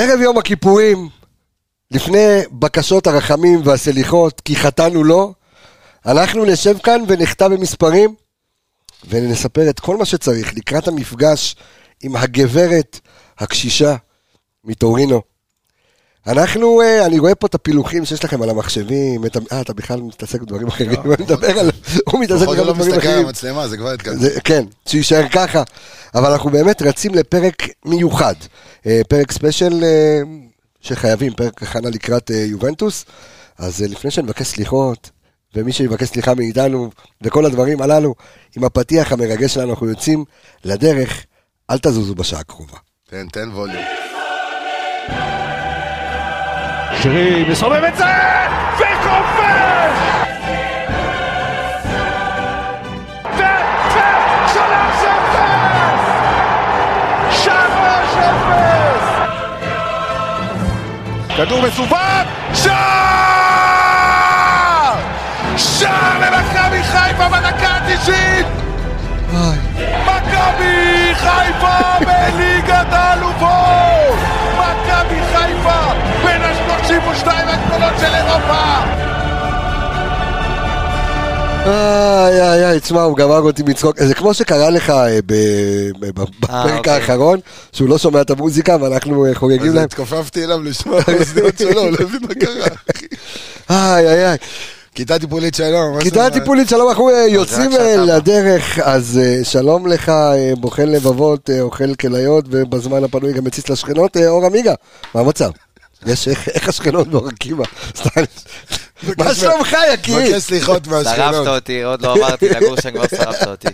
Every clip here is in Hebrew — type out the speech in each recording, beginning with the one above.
ערב יום הכיפורים, לפני בקשות הרחמים והסליחות, כי חטאנו לו, אנחנו נשב כאן ונחטא במספרים, ונספר את כל מה שצריך לקראת המפגש עם הגברת הקשישה מטורינו. אנחנו, אה, אני רואה פה את הפילוחים שיש לכם על המחשבים, אה, אתה בכלל מתעסק בדברים אחרים, הוא מדבר על, הוא מתעסק לפחות בכלל הוא לא בדברים מסתכל על אחרים. המצלמה, זה כבר התקדם. זה, כן, שיישאר ככה. אבל אנחנו באמת רצים לפרק מיוחד. אה, פרק ספיישל אה, שחייבים, פרק הכנה לקראת יובנטוס. אז לפני שנבקש סליחות, ומי שיבקש סליחה מאיתנו, וכל הדברים הללו, עם הפתיח המרגש שלנו, אנחנו יוצאים לדרך. אל תזוזו בשעה הקרובה. תן, תן ווליום. שרי מסובב את זה, וכובש! אפס! שלוש אפס! כדור מסובב, שער! שער למכבי חיפה בדקה ה-90! מכבי חיפה בליגת האלופות! ה-32 הגדולות של אירופה! איי איי איי, תשמע, הוא גמר אותי מצחוק. זה כמו שקרה לך אה, ב- ב- ב- בפרק אוקיי. האחרון, שהוא לא שומע את המוזיקה ואנחנו אה, חוגגים אז להם. התכופפתי אליו לשמוע את האוזניות שלו, הוא לא הבין מה קרה. אחי. איי איי איי. כיתה טיפולית שלום. כיתה? טיפולית, שלום, אנחנו אה, יוצאים. לדרך, אז שלום לך, בוחן לבבות, אוכל כליות, ובזמן הפנוי גם מציץ לשכנות, אור עמיגה, מה המצב? יש, איך- השכנות באור עקיבא? סתם. מה שלומך, יקיר? מבקש סליחות שרפת מהשכנות. אותי, עוד לא אמרתי לגור שם, כבר שרפת אותי.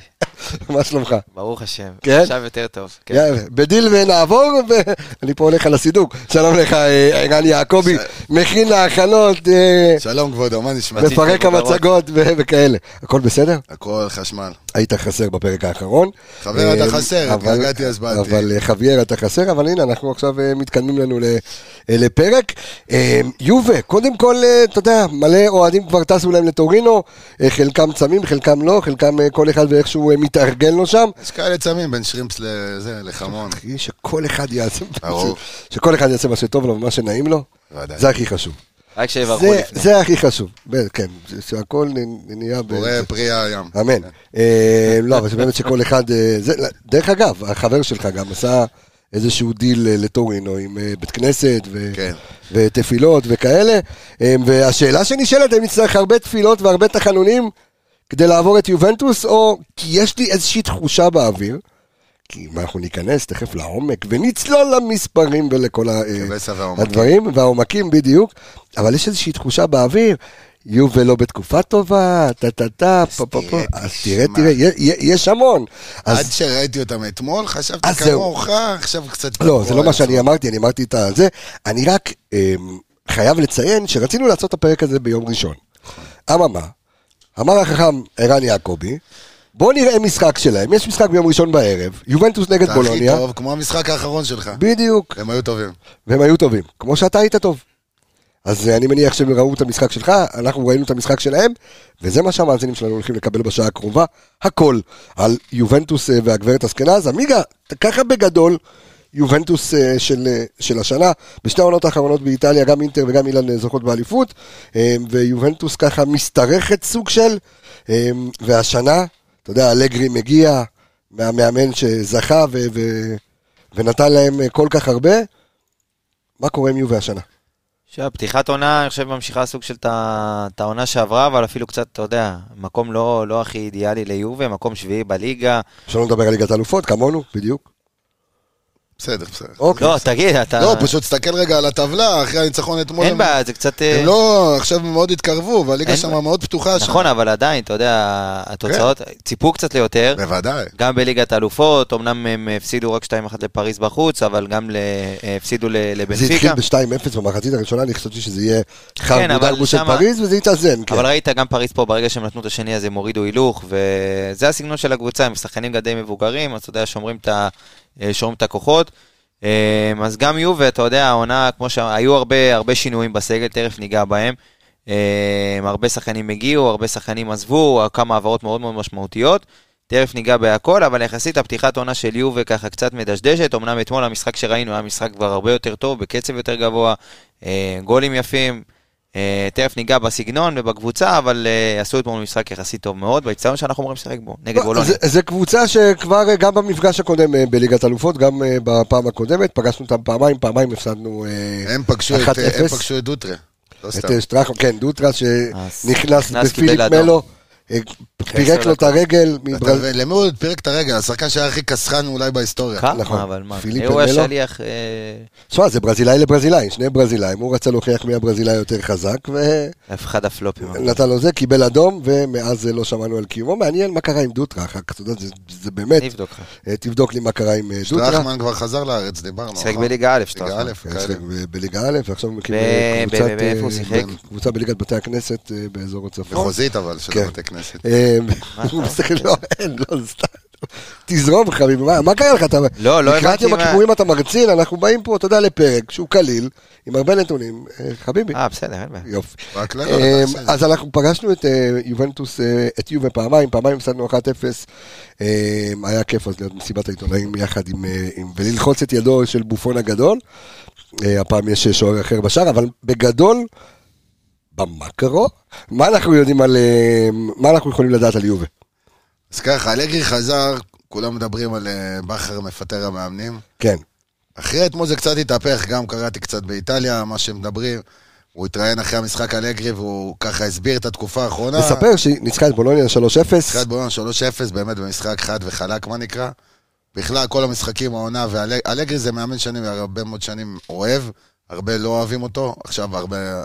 מה שלומך? ברוך השם. כן? עכשיו יותר טוב. כן. יאללה, בדיל ונעבור, ואני פה הולך על הסידוק. שלום לך, אה, ערן יעקבי, מכין להכנות, אה, שלום כבודו, מה נשמע? מפרק. המצגות ו- וכאלה. הכל בסדר? הכל חשמל. היית חסר בפרק האחרון. חבר, אתה אה, חסר, אבל- התגעגעתי אז באתי. אבל חבייר אתה חסר, אבל הנה, אנחנו עכשיו מתקדמים לנו ל- לפרק. יובה, קודם כל, אתה יודע, מלא אוהדים כבר טסו להם לטורינו, חלקם צמים, חלקם לא, חלקם כל אחד ואיכשהו אה, מתארגן לו שם. יש כאלה צמים בין שרימפס לזה, לחמון. אחי, שכל אחד יעשה. שכל אחד יעשה מה שטוב לו ומה שנעים לו. זה הכי חשוב. רק שיברכו זה- לפני. זה הכי חשוב, כן, זה- שהכל נהיה... ב- בורא פרי הים. אמן. אה, לא, אבל שבאמת שכל אחד... אה, זה- דרך אגב, החבר שלך גם עשה איזשהו דיל אה, לטורינו עם בית כנסת ו- כן. ותפילות וכאלה. והשאלה שנשאלת, האם נצטרך הרבה תפילות והרבה תחנונים כדי לעבור את יובנטוס, או כי יש לי איזושהי תחושה באוויר, כי אם אנחנו ניכנס תכף לעומק ונצלול למספרים ולכל ה- אה, והעומקים. הדברים והעומקים בדיוק, אבל יש איזושהי תחושה באוויר. יובל לא בתקופה טובה, טה טה טה, פה פה פה, תראה, אז תראה. תראה, יש המון. עד שראיתי אותם אתמול, חשבתי. כמוך, עכשיו קצת... לא, זה לא מה שאני. אמרתי, אני אמרתי את הזה. אני רק אמ, חייב לציין שרצינו לעשות את הפרק הזה ביום ראשון. אממה, אמר החכם ערן יעקבי, בואו נראה משחק שלהם. יש משחק ביום ראשון בערב, יובנטוס נגד אתה הכי בולוניה. טוב, כמו המשחק האחרון שלך. בדיוק. הם היו טובים. והם היו טובים, כמו שאתה היית טוב. אז אה, אני מניח שהם ראו את המשחק שלך, אנחנו ראינו את המשחק שלהם, וזה מה שהמאזינים שלנו הולכים לקבל בשעה הקרובה, הכל על יובנטוס אה, והגברת אסקנז. עמיגה, ככה בגדול, יובנטוס אה, של, אה, של השנה, בשתי העונות האחרונות באיטליה, גם אינטר וגם אילן זוכות באליפות, אה, ויובנטוס ככה משתרכת סוג של, והשנה, אתה יודע, אלגרי מגיע מהמאמן שזכה ו- ו- ונתן להם כל כך הרבה, מה קורה עם יובה השנה? עכשיו, פתיחת עונה, אני חושב, ממשיכה סוג של את העונה שעברה, אבל אפילו קצת, אתה יודע, מקום לא לא הכי אידיאלי ליובה, מקום שביעי בליגה. שלא נדבר על ליגת האלופות, כמונו, בדיוק. בסדר, בסדר. אוקיי. לא, תגיד, אתה... לא, פשוט תסתכל רגע על הטבלה, אחרי הניצחון אתמול. אין הם- בעיה, זה קצת... אה, הם לא, עכשיו הם מאוד התקרבו, והליגה אין שם. מאוד פתוחה. שם. נכון, אבל עדיין, אתה יודע, התוצאות, ציפו קצת ליותר. בוודאי. גם בליגת האלופות, אמנם הם הפסידו רק 2-1 לפריז בחוץ, אבל גם ל- הפסידו ל- זה התחיל לבנפיקה. ב-2-0 במחצית הראשונה, אני חשבתי שזה יהיה כן, חרבו אבל דרבו של שמה- פריז, וזה התאזן, כן. אבל ראית, גם פריז פה, ברגע שהם נתנו את השני, אז הם הורידו הילוך, וזה הסגנון של הקבוצה, הם שחקנים גם די מבוגרים, אז אתה יודע, שומרים את, ה- שומרים את הכוחות. אמ, אז גם יובה, אתה יודע, העונה, כמו שהיו הרבה, הרבה שינויים בסגל, תכף ניגע בהם. אמ, הרבה שחקנים הגיעו, הרבה שחקנים עזבו, כמה העברות מאוד מאוד משמעותיות. תכף ניגע בהכל, אבל יחסית הפתיחת עונה של יובה ככה קצת מדשדשת, אמנם אתמול המשחק שראינו היה משחק כבר הרבה יותר טוב, בקצב יותר גבוה, אה, גולים יפים, אה, תכף ניגע בסגנון ובקבוצה, אבל אה, עשו אתמול משחק יחסית טוב מאוד, באצטדיון שאנחנו אמורים לשחק בו, נגד לא, בולוניה. זה- זה קבוצה שכבר אה, גם במפגש הקודם אה, בליגת אלופות, גם אה, בפעם הקודמת, פגשנו אותם פעמיים, פעמיים הפסדנו אה, הם פגשו את- 1-0. הם פגשו את דוטרה. לא את סתם. אה, שטרחם, כן, דוטרה שנכנס נכנס, בפיליפ. מלו, אה, פירק לו את הרגל? למי הוא פירק את הרגל? השחקן שהיה הכי קסחן אולי בהיסטוריה. כמה, נכון. אבל מה, פיליפ הוא. השליח, אה, תשמע, זה ברזילאי לברזילאי, שני ברזילאים, הוא רצה להוכיח מי הברזילאי יותר חזק, אחד הפלופים. ונתן לו זה, קיבל אדום, ומאז לא שמענו על קיומו. מעניין מה קרה עם דוטרה, אחר כך, אתה יודע, זה- באמת, נבדוק לך. אה, תבדוק לי מה קרה עם אה, דוטרה. שטרחמן כבר חזר לארץ, דיברנו. שיחק נכון? בליגה א', שטרחמן. כן, בליגה א', ועכשיו הוא מקים ב- ב- קבוצת, ב- באיפה הוא שיחק? קבוצה בליגת בתי הכנסת באזור הצפון. מחוזית אבל, של כן. בתי כנסת. אה, הוא מסתכל, לא, אין, לא, סתם. תזרום חביבי, מה- מה קרה לך? אתה- לא, לא לקראת הבנתי יום מה- הכיפורים אתה מרצין, אנחנו באים פה, אתה יודע, לפרק שהוא קליל, עם הרבה נתונים. אה, חביבי, אה, בסדר, אין בעיה. יופי. לא, אה, אתה בסדר. אז אנחנו פגשנו את אה, יובנטוס, אה, את יובה פעמיים, פעמיים הפסדנו 1-0. אה, היה כיף אז להיות מסיבת העיתונאים יחד עם, וללחוץ את ידו של בופון הגדול. הפעם יש שוער אחר בשער, אבל בגדול, במקרו, מה אנחנו יודעים על... אה, מה אנחנו יכולים לדעת על יובה? אז ככה, אלגרי חזר, כולם מדברים על אה, בכר מפטר המאמנים. כן. אחרי אתמול זה קצת התהפך, גם קראתי קצת באיטליה, מה שמדברים. הוא התראיין אחרי המשחק אלגרי, והוא ככה הסביר את התקופה האחרונה. נספר שהיא ניצחה את בולוניה 3-0. ניצחה בולון 3-0, באמת במשחק חד וחלק, מה נקרא. בכלל, כל המשחקים, העונה, ואלגרי זה מאמן שאני הרבה מאוד שנים אוהב, הרבה לא אוהבים אותו, עכשיו הרבה...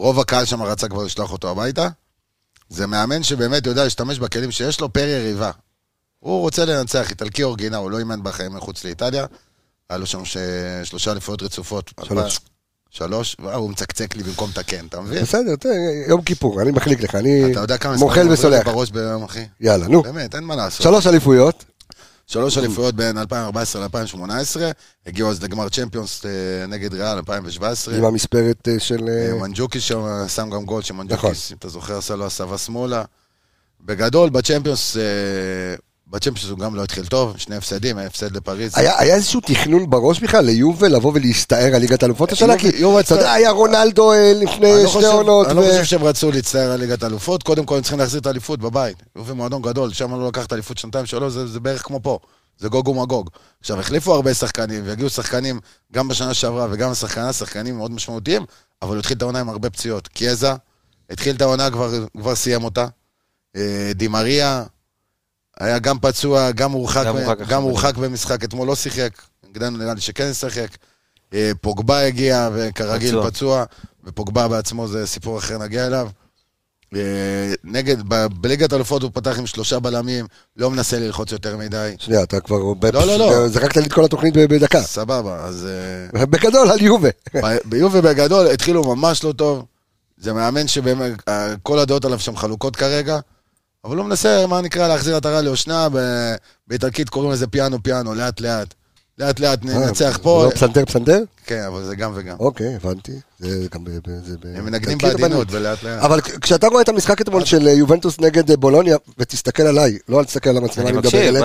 רוב הקהל שם רצה כבר לשלוח אותו הביתה. זה מאמן שבאמת יודע להשתמש בכלים שיש לו פר יריבה. הוא רוצה לנצח, איטלקי אורגינל, הוא לא אימן בחיים מחוץ לאיטליה. היה לו שם ש... שלושה אליפויות רצופות. שלוש. שלוש, וואו, הוא מצקצק לי במקום לתקן, אתה מבין? בסדר, תראה, יום כיפור, אני מחליק לך, אני אתה יודע כמה מוחל מספרים עוברים לי וסולח. בראש ביום, אחי? יאללה, נו. באמת, אין מה לעשות. שלוש אליפויות. שלוש אליפויות בין 2014 ל-2018, הגיעו אז לגמר צ'מפיונס אה, נגד ריאל 2017. עם המספרת אה, של... אה, מנדז'וקיץ' שם שם גם גול, נכון. שמנדז'וקיץ', אם אתה זוכר, עשה לו הסבה שמאלה. בגדול, בצ'מפיונס, בצ'מפיונס הוא גם לא התחיל טוב, שני הפסדים, היה הפסד לפריז. היה, היה איזשהו תכנון בראש בכלל ליובה לבוא ולהסתער על ליגת האלופות השנה? כי אתה יודע, היה רונלדו אה, לפני לא שתי עונות. אני לא חושב שהם רצו להסתער על ליגת האלופות, קודם כל הם צריכים להחזיר את האליפות בבית. יובה מועדון גדול, שם לא לקח את האליפות שנתיים שלוש, זה, זה בערך כמו פה. זה גוג ומגוג. עכשיו, החליפו הרבה שחקנים, והגיעו שחקנים גם בשנה שעברה וגם השחקנה, שחקנים מאוד משמעותיים, אבל הוא התחיל את העונה עם הרבה פציעות. קיאזה, התחיל את העונה, כבר, כבר סיים אותה. אה, דימריה, היה גם פצוע, גם הורחק, גם הורחק גם עכשיו הורחק במשחק, אתמול לא שיחק, נגדנו נראה לי שכן ישחק. אה, פוגבה הגיע, וכרגיל פצוע. פצוע, ופוגבה בעצמו זה סיפור אחר, נגיע אליו. אה, נגד, בליגת האלופות הוא פתח עם שלושה בלמים, לא מנסה ללחוץ יותר מדי. שנייה, אתה כבר... לא, לא, לא. זרקת לי את כל התוכנית בדקה. סבבה, אז אה, בגדול, על יובה. ב- ביובה בגדול התחילו ממש לא טוב. זה מאמן שבאמת, אה, כל הדעות עליו שם חלוקות כרגע, אבל הוא מנסה, מה נקרא, להחזיר עטרה ליושנה, באיטלקית קוראים לזה פיאנו פיאנו, לאט לאט. לאט לאט ננצח אה, פה. זה לא פסנתר פסנתר? כן, אבל זה גם וגם. אוקיי, הבנתי. זה גם ב... זה הם מנגנים בעדינות אבל- ולאט לאט. אבל כשאתה רואה את המשחק אתמול של אה, יובנטוס נגד אה, בולוניה, ותסתכל עליי, לא אל תסתכל על המצלמה, אני מדבר אליך,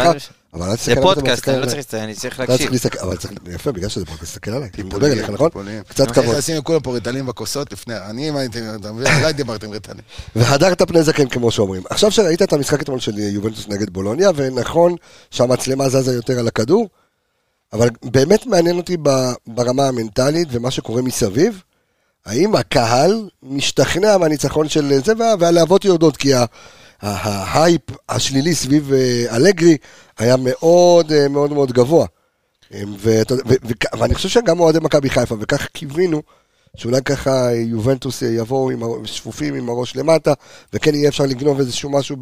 אבל אל זה תסתכל על פודקאסט, אני לא. צריך להסתכל, אני צריך להקשיב. אבל צריך, יפה, בגלל שזה פודקאסט, תסתכל עליי, אני מדבר אליך, נכון? קצת כבוד. עשינו כולם פה ריטלין בכוסות לפני, אני אם הייתי, אתה מבין? אולי דיברתם ריטלין. והדרת פני זקן כמו שאומרים. עכשיו שראית את המשחק אתמול של יובנטוס נגד בולוניה, ונכון שהמצלמה זזה יותר על הכדור, אבל באמת מעניין אותי ברמה המנטלית ומה שקורה מסביב, האם הקהל משתכנע מהניצחון של זה, וה- והלהבות יורדות, כי ההייפ השלילי סביב אה, אלגרי היה מאוד אה, מאוד מאוד גבוה. אה, ו- ואני חושב שגם אוהדי מכבי חיפה, וכך קיווינו שאולי ככה יובנטוס יבואו עם שפופים עם הראש למטה, וכן יהיה אפשר לגנוב איזשהו משהו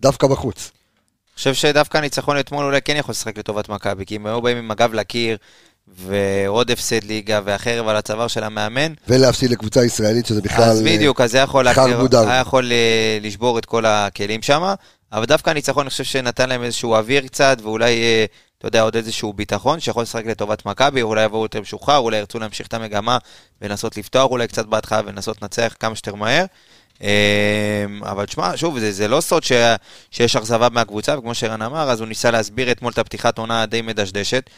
דווקא בחוץ. חושב שדווקא הניצחון אתמול אולי כן יכול לשחק לטובת מכבי, כי הם היו באים עם הגב לקיר, ועוד הפסד ליגה, והחרב על הצוואר של המאמן. ולהפסיד לקבוצה ישראלית, שזה בכלל... אז בדיוק, אז זה יכול, גודר. היה יכול אה, לשבור את כל הכלים שם, אבל דווקא הניצחון, אני חושב שנתן להם איזשהו אוויר קצת, ואולי, אה, אתה יודע, עוד איזשהו ביטחון, שיכול לשחק לטובת מכבי, אולי יבואו יותר משוחרר, אולי ירצו להמשיך את המגמה, ולנסות לפתוח אולי קצת בהתחלה, ולנסות לנצח כמה שיותר מהר. אה, אבל תשמע, שוב, זה, זה לא סוד ש, שיש אכזבה מהקבוצה, וכמו שרן אמר, אז הוא ניסה להסביר אתמול את הפתיחת עונה די מדשדשת.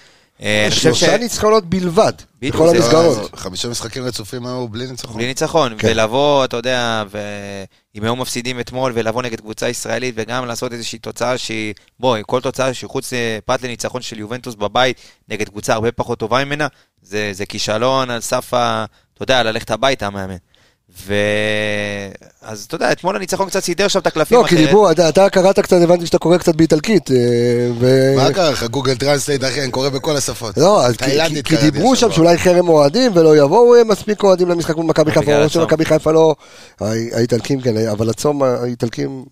אה, אני חושב ש... שלושה ניצחונות בלבד, בדיוק, בכל המסגרות. חמישה משחקים רצופים היו בלי ניצחון. בלי ניצחון, כן. ולבוא, אתה יודע, ואם היו מפסידים אתמול, ולבוא נגד קבוצה ישראלית, וגם לעשות איזושהי תוצאה שהיא, בוא, כל תוצאה שהיא חוץ אה, פרט לניצחון של יובנטוס בבית, נגד קבוצה הרבה פחות טובה ממנה, זה, זה כישלון על סף ה... אתה יודע, ללכת הביתה, המאמן. ו... אז אתה יודע, אתמול הניצחון קצת סידר שם את הקלפים לא, כי דיברו, אתה- אתה קראת קצת, הבנתי שאתה קורא קצת באיטלקית. אה, ו- מה קרה לך? Google Translate, אחי, אני קורא בכל השפות. לא, כי- דיברו שם. שאולי חרם אוהדים ולא יבואו אה, מספיק אוהדים למשחק מול מכבי חיפה, או. שמכבי חיפה לא... הא- האיטלקים כן, אבל הצום, האיטלקים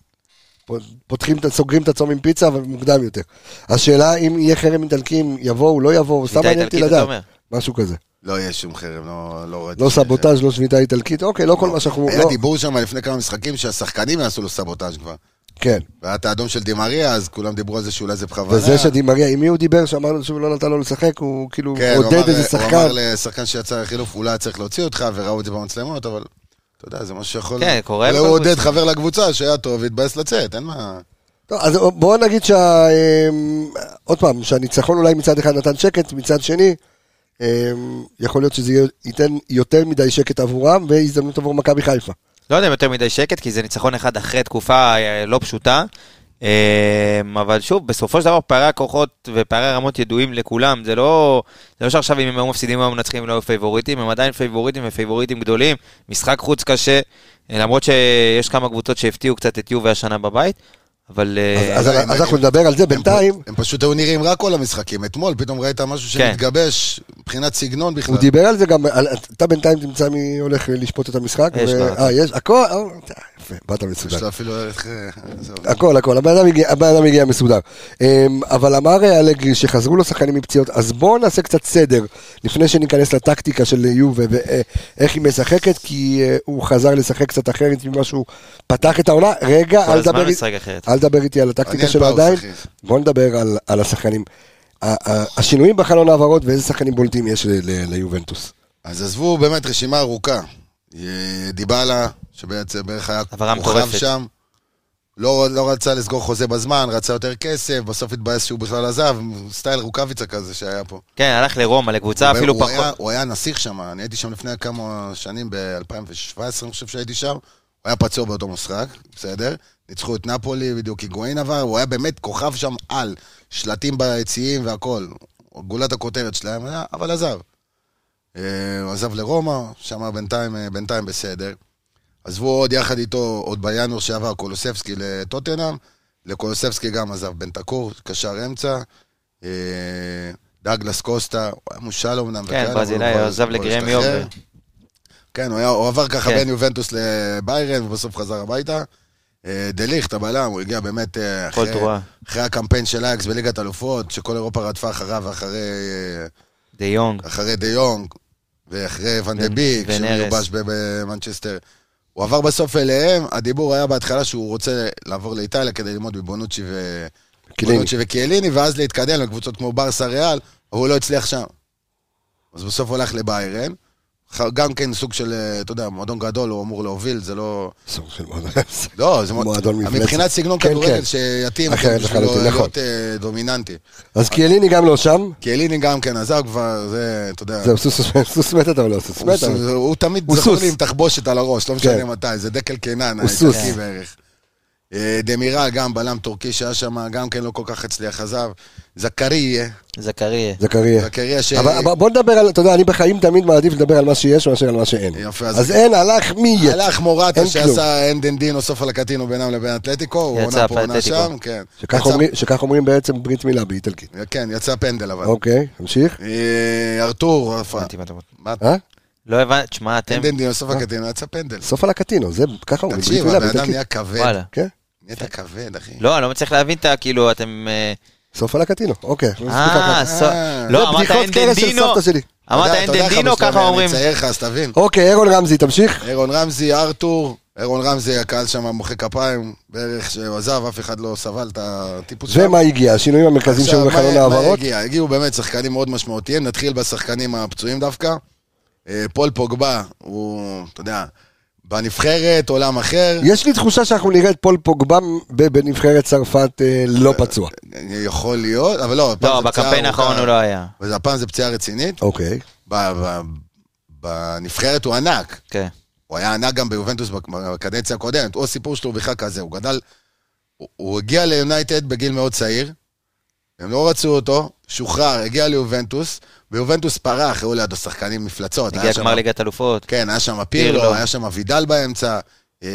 פותחים, סוגרים את הצום עם פיצה, אבל מוקדם יותר. השאלה אם יהיה חרם איטלקים, יבואו, לא יבואו, סתם מעניין אותי לדעת. משהו כזה. לא יהיה שום חרם, לא לא ראיתי. לא סבוטאז', לא שביתה איטלקית, אוקיי, לא כל מה שאנחנו... היה לא- דיבור שם לפני כמה משחקים שהשחקנים יעשו לו סבוטאז' כבר. כן. והיה את האדום של דימריה, אז כולם דיברו על זה שאולי זה בכוונה. וזה שדימריה, עם מי הוא דיבר שאמרנו שהוא לא נתן לו לשחק, הוא כאילו כן, הוא עודד אמר- איזה הוא שחקן. אמר לשחקן שיצא לחילוף, אולי היה צריך להוציא אותך, וראו את זה במצלמות, אבל אתה יודע, זה משהו שיכול... כן, קורה אולי בכל הוא עודד קבוצה. חבר לקבוצה שהיה טוב והתבאס לצאת, אין מה... טוב, אז בואו נגיד שה... אמ, עוד פעם, שהניצחון אולי מצד אחד נתן שקט, מצד שני, יכול להיות שזה ייתן יותר מדי שקט עבורם, והזדמנות עבור מכבי חיפה. לא יודע אם יותר מדי שקט, כי זה ניצחון אחד אחרי תקופה אה, לא פשוטה. אה, אבל שוב, בסופו של דבר פערי הכוחות ופערי הרמות ידועים לכולם. זה לא, זה לא שעכשיו אם הם היו מפסידים או מנצחים הם לא היו פייבוריטים, הם עדיין פייבוריטים ופייבוריטים גדולים. משחק חוץ קשה, למרות שיש כמה קבוצות שהפתיעו קצת את יובה השנה בבית. אבל אה, אז- אז הם- אז אנחנו נדבר על זה הם בינתיים. הם פשוט היו נראים רע כל המשחקים. אתמול פתאום ראית משהו כן. שמתגבש מבחינת סגנון בכלל. הוא דיבר על זה גם, על- אתה בינתיים תמצא מי הולך לשפוט את המשחק. יש ו-. אה, יש, הכל, אה, יפה, באת יש מסודר. לו אפילו ערך... אה. הכל, הכל, הבן אדם הגיע, הבן אדם הגיע מסודר. אמ, אבל אמר אלגרי שחזרו לו שחקנים מפציעות, אז בואו נעשה קצת סדר, לפני שניכנס לטקטיקה של יובה ואיך היא משחקת, כי הוא חזר לשחק קצת אחרת ממה שהוא פתח את העונה. רגע, כל אל הזמן תדבר, איתי- משחק אחרת. אל תדבר איתי על הטקטיקה שלו עדיין. בואו נדבר על, על השחקנים. השינויים בחלון העברות ואיזה שחקנים בולטים יש ל- ל- ליובנטוס. אז עזבו באמת רשימה ארוכה. דיבלה, שבעצם בערך היה כוכב. שם. לא, לא רצה לסגור חוזה בזמן, רצה יותר כסף, בסוף התבאס שהוא בכלל עזב, סטייל רוקאביצה כזה שהיה פה. כן, הלך לרומא, לקבוצה הוא- אפילו הוא פחות. היה, הוא היה נסיך שם, אני הייתי שם לפני כמה שנים, ב-2017 אני חושב שהייתי שם. הוא היה פצוע באותו משחק, בסדר? ניצחו את נפולי, בדיוק היגואין עבר, הוא היה באמת כוכב שם על, שלטים ביציעים והכל. גולת הכותרת שלהם, היה- אבל עזב. אה, הוא עזב לרומא, שם בינתיים, אה, בינתיים בסדר. עזבו עוד יחד איתו, עוד בינואר שעבר, קולוספסקי לטוטנאם, לקולוספסקי גם עזב בנטקור, קשר אמצע. אה, דאגלס קוסטה, הוא היה מושל אמנם. כן, ברזילאי, הוא עזב לגרמיו. כן, הוא, היה, הוא עבר ככה כן. בין יובנטוס לביירן, ובסוף חזר הביתה. אה, דליכט, הבלם, הוא הגיע באמת אה, אחרי. אחרי הקמפיין של אייקס בליגת אלופות, שכל אירופה רדפה אחריו ואחרי אה, דה יונג. אחרי דה יונג, ואחרי ון דה ביק. שמיובש במנצ'סטר. הוא עבר בסוף אליהם, הדיבור היה בהתחלה שהוא רוצה לעבור לאיטליה כדי ללמוד מבונוצ'י ו... בונוצ'י וקייליני, ואז להתקדם לקבוצות כמו ברסה ריאל, אבל הוא לא הצליח שם. אז בסוף הוא הלך לביירן. גם כן סוג של, אה, אתה יודע, מועדון גדול, הוא אמור להוביל, זה לא... סוג של מועדון. לא, זה מועד- מועדון מפלצת. מבחינת סגנון כן, כדורגל כן. שיתאים בשבילו לחלוטין, נכון. להיות אה, דומיננטי. אז קיאליני גם לא שם, קיאליני גם כן עזב כבר, זה, אתה יודע... זהו, סוס- מת אתה או לא סוס מת? הוא תמיד זכור. לי עם תחבושת על הראש, לא כן. משנה מתי, זה דקל קינן, הוא סוס. אה, דמירל, גם בלם טורקי שהיה שם, גם כן לא כל כך הצליח, עזב. זכריה, זכריה. זכריה. זכריה ש... אבל בוא נדבר על, אתה יודע, אני בחיים תמיד מעדיף לדבר על מה שיש מאשר על מה שאין. יפה, אז- אז אין, הלך, מי יהיה? הלך מורטה אין כלום. שעשה אנדנדינו סוף על הקטינו בינם לבין אתלטיקו, הוא יצא עונה פה עונה. שם, כן. שכך יצא- אומרים- שכך אומרים בעצם ברית מילה באיטלקית. כן, יצא פנדל אבל. אוקיי, תמשיך. אה, ארתור, מה אתה אומר. מה? אה? לא הבנתי, תשמע, אתם... אנדנדינו סוף הקטינו, יצא פנדל. סוף על הקטינו, זה ככה אומרים, ברית תקשיב, הבן אדם. נהיה כבד. וואלה. כן, נהיית כבד, אחי. לא, אני לא מצליח להבין את ה... כאילו, אתם... אה, סוף על הקטינו, אוקיי. אה, ככה. סו- אה, לא, אמרת סבתא שלי. אמרת אבא שלהם ככה אומרים. מצייר לך, אז תבין. אוקיי, אירון רמזי, תמשיך. אירון רמזי, ארתור, אירון רמזי, הקהל שם מוחא כפיים, בערך שהוא עזב, אף אחד לא סבל את הטיפוס שלו. ומה הגיע? השינויים המרכזיים שהיו מה- בחלון מה העברות? הגיע? הגיעו באמת שחקנים מאוד משמעותיים, נתחיל בשחקנים הפצועים דווקא. אה, פול פוגבה, הוא, אתה יודע, בנבחרת, עולם אחר. יש לי תחושה שאנחנו נראה את פול פוגבה ב- בנבחרת צרפת אה, לא פצוע. יכול להיות, אבל לא, הפעם לא, זה פציעה בקמפיין ארוכה. האחרון הוא לא היה. והפעם זה פציעה רצינית. אוקיי. ב- ב- בנבחרת הוא ענק. כן. הוא היה ענק גם ביובנטוס בק- בקדנציה הקודמת. הוא הסיפור שלו בכלל כזה, הוא גדל... הוא הגיע ליונייטד בגיל מאוד צעיר, הם לא רצו אותו, שוחרר, הגיע ליובנטוס, ביובנטוס פרח, היו לידו שחקנים מפלצות. הגיע גמר ליגת אלופות. כן, היה שם פירלו. היה שם וידל באמצע, אה,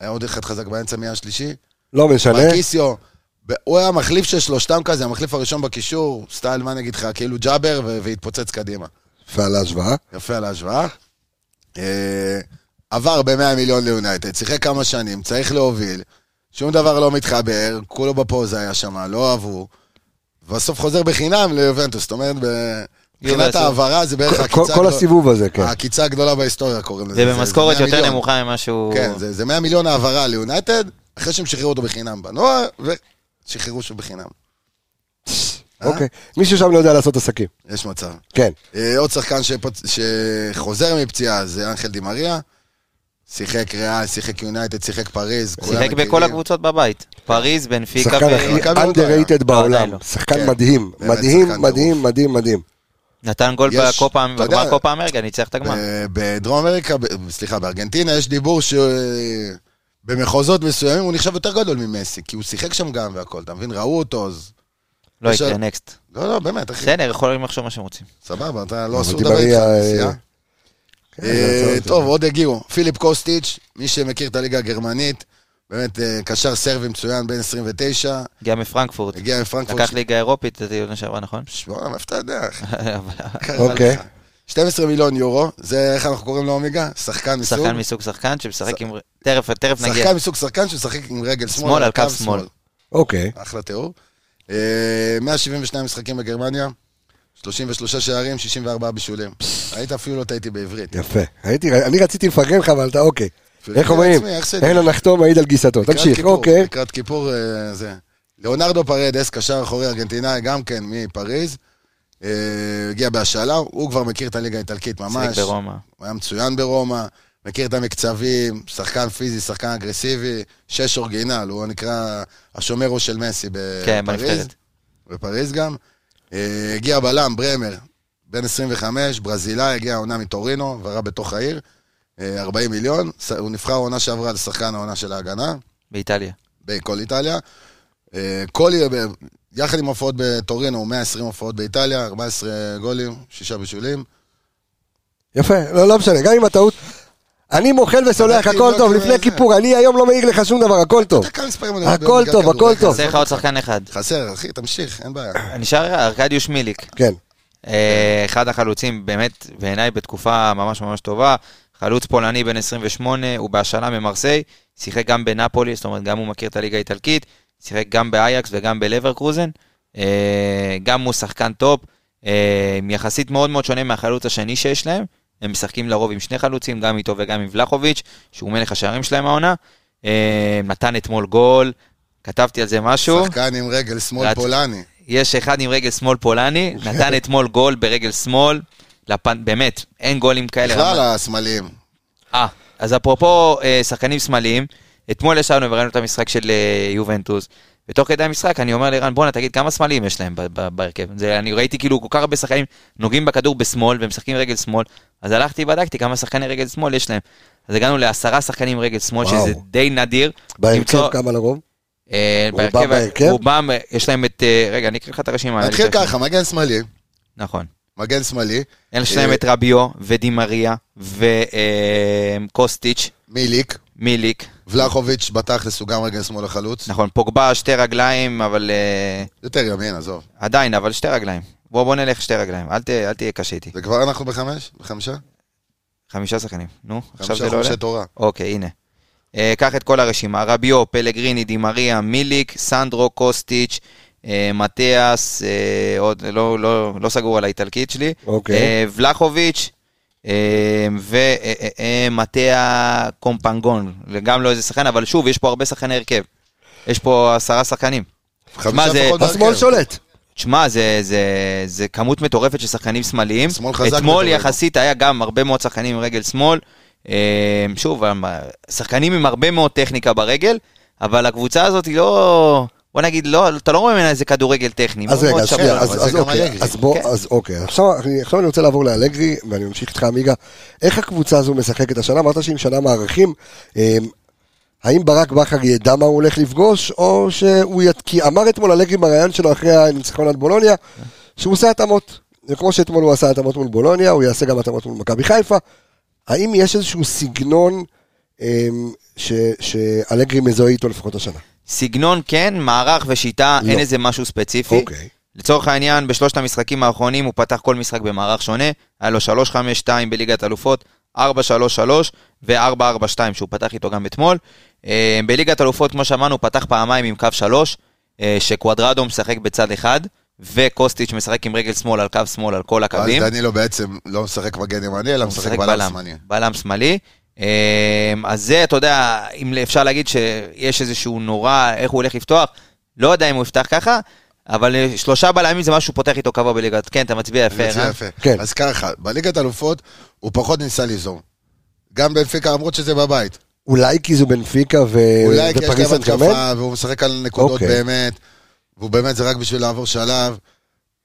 היה עוד אחד חזק באמצע, מי השלישי? לא משנה. מרקיסיו. הוא היה המחליף של שלושתם כזה, המחליף הראשון בקישור, סטייל, מה נגיד לך, כאילו ג'אבר, והתפוצץ קדימה. יפה על ההשוואה. יפה על ההשוואה. אה, עבר ב-100 מיליון ליונייטד, שיחק כמה שנים, צריך להוביל, שום דבר לא מתחבר, כולו בפוזה היה שם, לא אהבו. בסוף חוזר בחינם ליובנטוס, זאת אומרת, ב- מבחינת. העברה זה בערך כל- העקיצה כל הסיבוב הזה, כן. העקיצה הגדולה בהיסטוריה קוראים לזה. זה במשכורת 100 יותר. נמוכה ממה שהוא... כן, זה, זה 100 מיליון העברה ליונייטד, אחרי שהם שחררו אותו בחינם בנוער, ושחררו שוב בחינם. אה? אוקיי. מישהו שם לא יודע לעשות עסקים. יש מצב. כן. אה, עוד שחקן. שחוזר מפציעה זה אנחל דימריה. שיחק ריאל, שיחק יונייטד, שיחק פריז. שיחק. בכל הקבוצות בבית. פריז, בנפיקה שחקן. הכי לא underrated היה. בעולם. לא. שחקן כן. מדהים. באמת מדהים, שחקן מדהים, טירוף. מדהים, מדהים. נתן גול בגמר קופה אמריקה, ניצח את הגמר. ב- בדרום אמריקה, סליחה, בארגנטינה יש דיבור שבמחוזות מסוימים הוא נחשב יותר גדול ממסי, כי הוא שיחק שם גם והכל, אתה מבין? ראו אותו, אז... לא יקרה, נקסט. לא, לא, באמת, אחי. בסדר, יכולים לחשוב מה שהם רוצים. סבבה, אתה לא אסור לדבר איתך דימריה, על אה, נסיעה. כן, אה, טוב, עוד הגיעו. פיליפ קוסטיץ', מי שמכיר את הליגה הגרמנית, באמת אה, קשר סרבי מצוין, בן 29, הגיע מפרנקפורט. הגיע מפרנקפורט. לקח ליגה אירופית, זה עונה שעברה, נכון? שמונה, מאיפה אתה יודע? אוקיי. לך. 12 מיליון יורו, זה איך אנחנו קוראים לאומיגה? שחקן מסוג? שחקן מסוג שחקן שמשחק עם... תכף, תכף נגיע. שחקן מסוג שחקן שמשחק עם רגל שמאל, שמאל על קו שמאל. אוקיי. אחלה תיאור. אה, 172 משחקים בגרמניה, 33 שערים, 64 בישולים. היית אפילו לא טעיתי בעברית. יפה. אני רציתי לפרגן לך, אבל אתה אוקיי. איך אומרים? אין הנחתום מעיד על גיסתו. תמשיך, אוקיי. לקראת כיפור אה, זה. ליאונרדו פרדס, קשר אחורי ארגנטינאי, גם כן מפריז. אה, הגיע בהשאלה, הוא כבר מכיר את הליגה האיטלקית שיחק ממש. ברומא. הוא היה מצוין ברומא, מכיר את המקצבים, שחקן פיזי, שחקן אגרסיבי, שש אורגינל, הוא נקרא השומרו של מסי כן, בפריז. בנבחרת. בפריז גם. אה, הגיע בלם, ברמר, בן 25, ברזילאי, הגיע העונה מטורינו, וראה בתוך העיר, 40 מיליון. ש- הוא נבחר העונה שעברה לשחקן העונה של ההגנה, באיטליה. בכל איטליה. אה, כל, יחד עם הופעות בטורינו, 120 הופעות באיטליה, 14 גולים, שישה בישולים. יפה, לא, לא משנה, גם עם הטעות. אני מוחל וסולח, הכל לא טוב, כאילו לפני. כיפור, אני היום לא מעיר לך שום דבר, הכל טוב. הכל טוב? הכל טוב. חסר לך עוד שחקן אחד. חסר, אחי, תמשיך, אין בעיה. נשאר ארכדיוש מיליק. כן. אה, אחד החלוצים באמת בעיניי בתקופה ממש ממש טובה. חלוץ פולני בן 28, הוא בהשאלה ממרסיי, שיחק גם בנפולי, זאת אומרת גם הוא מכיר את הליגה האיטלקית, שיחק גם באייקס וגם בלברקוזן, אה, גם הוא שחקן טופ, אה, יחסית מאוד מאוד שונה מהחלוץ השני שיש להם, הם משחקים לרוב עם שני חלוצים, גם איתו וגם עם ולאהוביץ', שהוא מלך השערים שלהם העונה, אה, נתן אתמול גול, כתבתי על זה משהו. שחקן עם רגל שמאל רץ- פולני. יש אחד עם רגל שמאל פולני, נתן אתמול גול ברגל שמאל, לפן, באמת, אין גולים כאלה. בכלל השמאליים. אה, אז אפרופו אה, שחקנים שמאליים, אתמול ישבנו וראינו את המשחק של אה, יובנטוס, ותוך כדי המשחק אני אומר לירן, בואנה, תגיד כמה שמאליים יש להם בהרכב. אני ראיתי כאילו כל כך הרבה שחקנים נוגעים בכדור בשמאל ומשחקים רגל שמאל, אז הלכתי ובדקתי כמה שחקני רגל שמאל יש להם. אז הגענו לעשרה שחקנים רגל שמאל, וואו. שזה די נדיר. בהרכב כמה לרוב? אה, רובם בהרכב? רובם, אה, יש להם את, אה, רגע, אני אקריא לך את הרשימה. נתחיל. ככה, מגן שמאלי, נכון. מגן שמאלי, יש להם אה, את רביו ודימריה וקוסטיץ', מיליק, מיליק, ולחוביץ' בתכלס הוא גם רגל שמאל החלוץ. נכון, פוגבה שתי רגליים, אבל אה, יותר ימין, עזוב. עדיין, אבל שתי רגליים. בוא בוא נלך שתי רגליים, אל ת- אל תהיה קשה איתי. וכבר אנחנו בחמש? בחמישה? חמישה שחקנים, נו, עכשיו חמישה זה לא עולה? חומשי תורה. אוקיי, הנה. אה, קח את כל הרשימה, רביו, פלגריני, דימריה, מיליק, סנדרו, קוסטיץ', אה, מתיאס, אה, עוד לא- לא לא סגור על האיטלקית שלי, אוקיי. אה, ולחוביץ', אה, ומטיה קומפנגון, גם לא איזה שחקן, אבל שוב, יש פה הרבה שחקני הרכב. יש פה עשרה שחקנים. חמישה זה- לפחות השמאל. שולט. תשמע, זה, זה, זה כמות מטורפת של שחקנים שמאליים. שמאל חזק אתמול בכדורגל. יחסית היה גם הרבה מאוד שחקנים עם רגל שמאל. אה, שוב, שחקנים עם הרבה מאוד טכניקה ברגל, אבל הקבוצה הזאת היא לא... בוא נגיד, לא, אתה לא רואה ממנה איזה כדורגל טכני. אז רגע. שנייה, אז אז אוקיי. אז בוא, כן. אז אוקיי, עכשיו אני עכשיו אני רוצה לעבור לאלגרי, ואני ממשיך איתך עמיגה. איך הקבוצה הזו משחקת השנה? אמרת שהיא משנה מערכים. אמ, האם ברק בכר ידע מה הוא הולך לפגוש, או שהוא ית... כי אמר אתמול אלגרי בריאיון שלו אחרי הניצחון על בולוניה, שהוא עושה התאמות. וכמו שאתמול הוא עשה התאמות מול בולוניה, הוא יעשה גם התאמות מול מכבי חיפה. האם יש איזשהו סגנון אמ. שאלגרי מזוהה איתו לפחות השנה? סגנון כן, מערך ושיטה, לא. אין איזה משהו ספציפי. אוקיי. לצורך העניין, בשלושת המשחקים האחרונים הוא פתח כל משחק במערך שונה. היה לו 3-5-2 בליגת אלופות, 4-3-3 ו-4-4-2 שהוא פתח איתו גם אתמול. אה, בליגת אלופות, כמו שאמרנו, הוא פתח פעמיים עם קו 3, אה, שקוואדרדו משחק בצד אחד, וקוסטיץ' משחק עם רגל שמאל על קו שמאל על כל אז הקווים. דנילו בעצם לא משחק מגן ימני, אלא משחק בלם שמאלי. בלם שמאלי. אמ, אז זה, אתה יודע, אם אפשר להגיד שיש איזשהו נורא, איך הוא הולך לפתוח, לא יודע אם הוא יפתח ככה, אבל אה, שלושה בלמים זה משהו שהוא פותח איתו קבוע בליגת, כן, אתה מצביע יפה, יפה, אה? יפה. כן. אז ככה, בליגת אלופות הוא פחות ניסה ליזום. גם בנפיקה, למרות שזה בבית. אולי כי זו בנפיקה ו... אולי כי יש להם? התקפה, והוא משחק על נקודות אוקיי. באמת, והוא באמת זה רק בשביל לעבור שלב.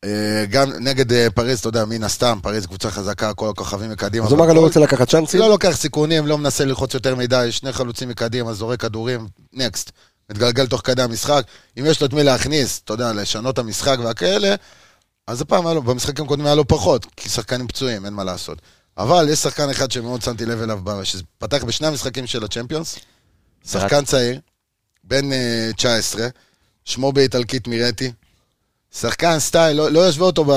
אה, גם נגד אה, פריז, אתה יודע, מן הסתם, פריז קבוצה חזקה, כל הכוכבים מקדימה. אז הוא אמר, לא. רוצה לקחת צ'אנסים? לא לוקח סיכונים, לא מנסה ללחוץ יותר מדי, שני חלוצים מקדימה, זורק כדורים, נקסט. מתגלגל תוך כדי המשחק. אם יש לו את מי להכניס, אתה יודע, לשנות את המשחק והכאלה, אז הפעם היה לו, במשחקים הקודמים היה לו פחות, כי שחקנים פצועים, אין מה לעשות. אבל יש שחקן אחד שמאוד שמתי לב אליו, שפתח בשני המשחקים של הצ'מפיונס, שחקן צעיר, בן אה, 19, שמו באיטלקית מירטי, שחקן סטייל, לא, לא ישווה אותו ב,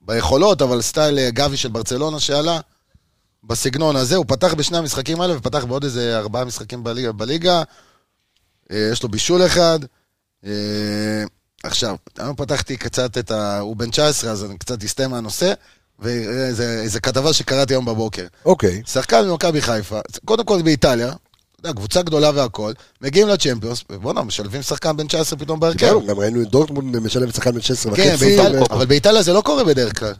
ביכולות, אבל סטייל אה, גבי של ברצלונה שעלה, בסגנון הזה, הוא פתח בשני המשחקים האלה ופתח בעוד איזה ארבעה משחקים בליגה. בליגה. אה, יש לו בישול אחד. אה, עכשיו, היום פתחתי קצת את ה... הוא בן 19, אז אני קצת אסטה מהנושא, ואיזה כתבה שקראתי היום בבוקר. אוקיי. שחקן ממכבי חיפה, קודם כל באיטליה, קבוצה גדולה והכל, מגיעים לצ'מפיונס, ובואנה, משלבים שחקן בן 19 פתאום בהרכב. גם ראינו את דורטמונד משלם שחקן בן 16 כן, וחצי. ו- אבל באיטליה זה לא קורה בדרך כלל.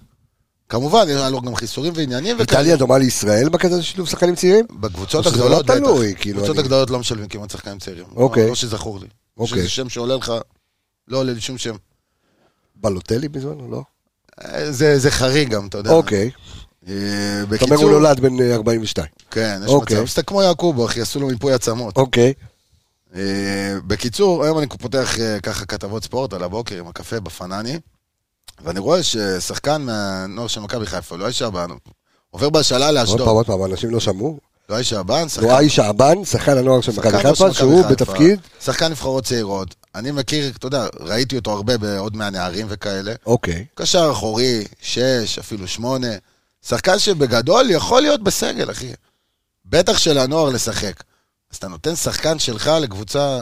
כמובן, היה לו גם חיסורים ועניינים. איטליה דומה לישראל בקטע של שילוב שחקנים צעירים? בקבוצות או הגדולות לא בטח. כאילו, בקבוצות הגדולות לא משלבים כמעט שחקנים צעירים. אוקיי. לא- לא שזכור לי. אוקיי. שזה שם שעולה לך, לא עולה לי שום שם. בלוטלי בזמנו, לא? אה, זה זה חריג גם, אתה יודע. אוקיי. אה, אתה אומר הוא נולד בן אה, 42. כן, יש אוקיי. מצב. שאתה כמו יעקובו, אחי, עשו לו מיפוי עצמות. אוקיי. אה, בקיצור, היום אני פותח אה, ככה כתבות ספורט על הבוקר עם הקפה בפנני, ואני רואה ששחקן מהנוער של מכבי חיפה, לואי שעבן, עובר בהשאלה עוד לאשדוד. פעם, עוד פעם, אנשים לא שמעו. לואי שעבן, שחקן לואי שעבן, שחקן הנוער של מכבי חיפה, שהוא חיפה, בתפקיד, שחקן נבחרות צעירות. אני מכיר, אתה יודע, ראיתי אותו הרבה בעוד מהנערים וכאלה. אוקיי. קשר אחורי, שש, אפילו שמונה. שחקן שבגדול יכול להיות בסגל, אחי. בטח של הנוער לשחק. אז אתה נותן שחקן שלך לקבוצה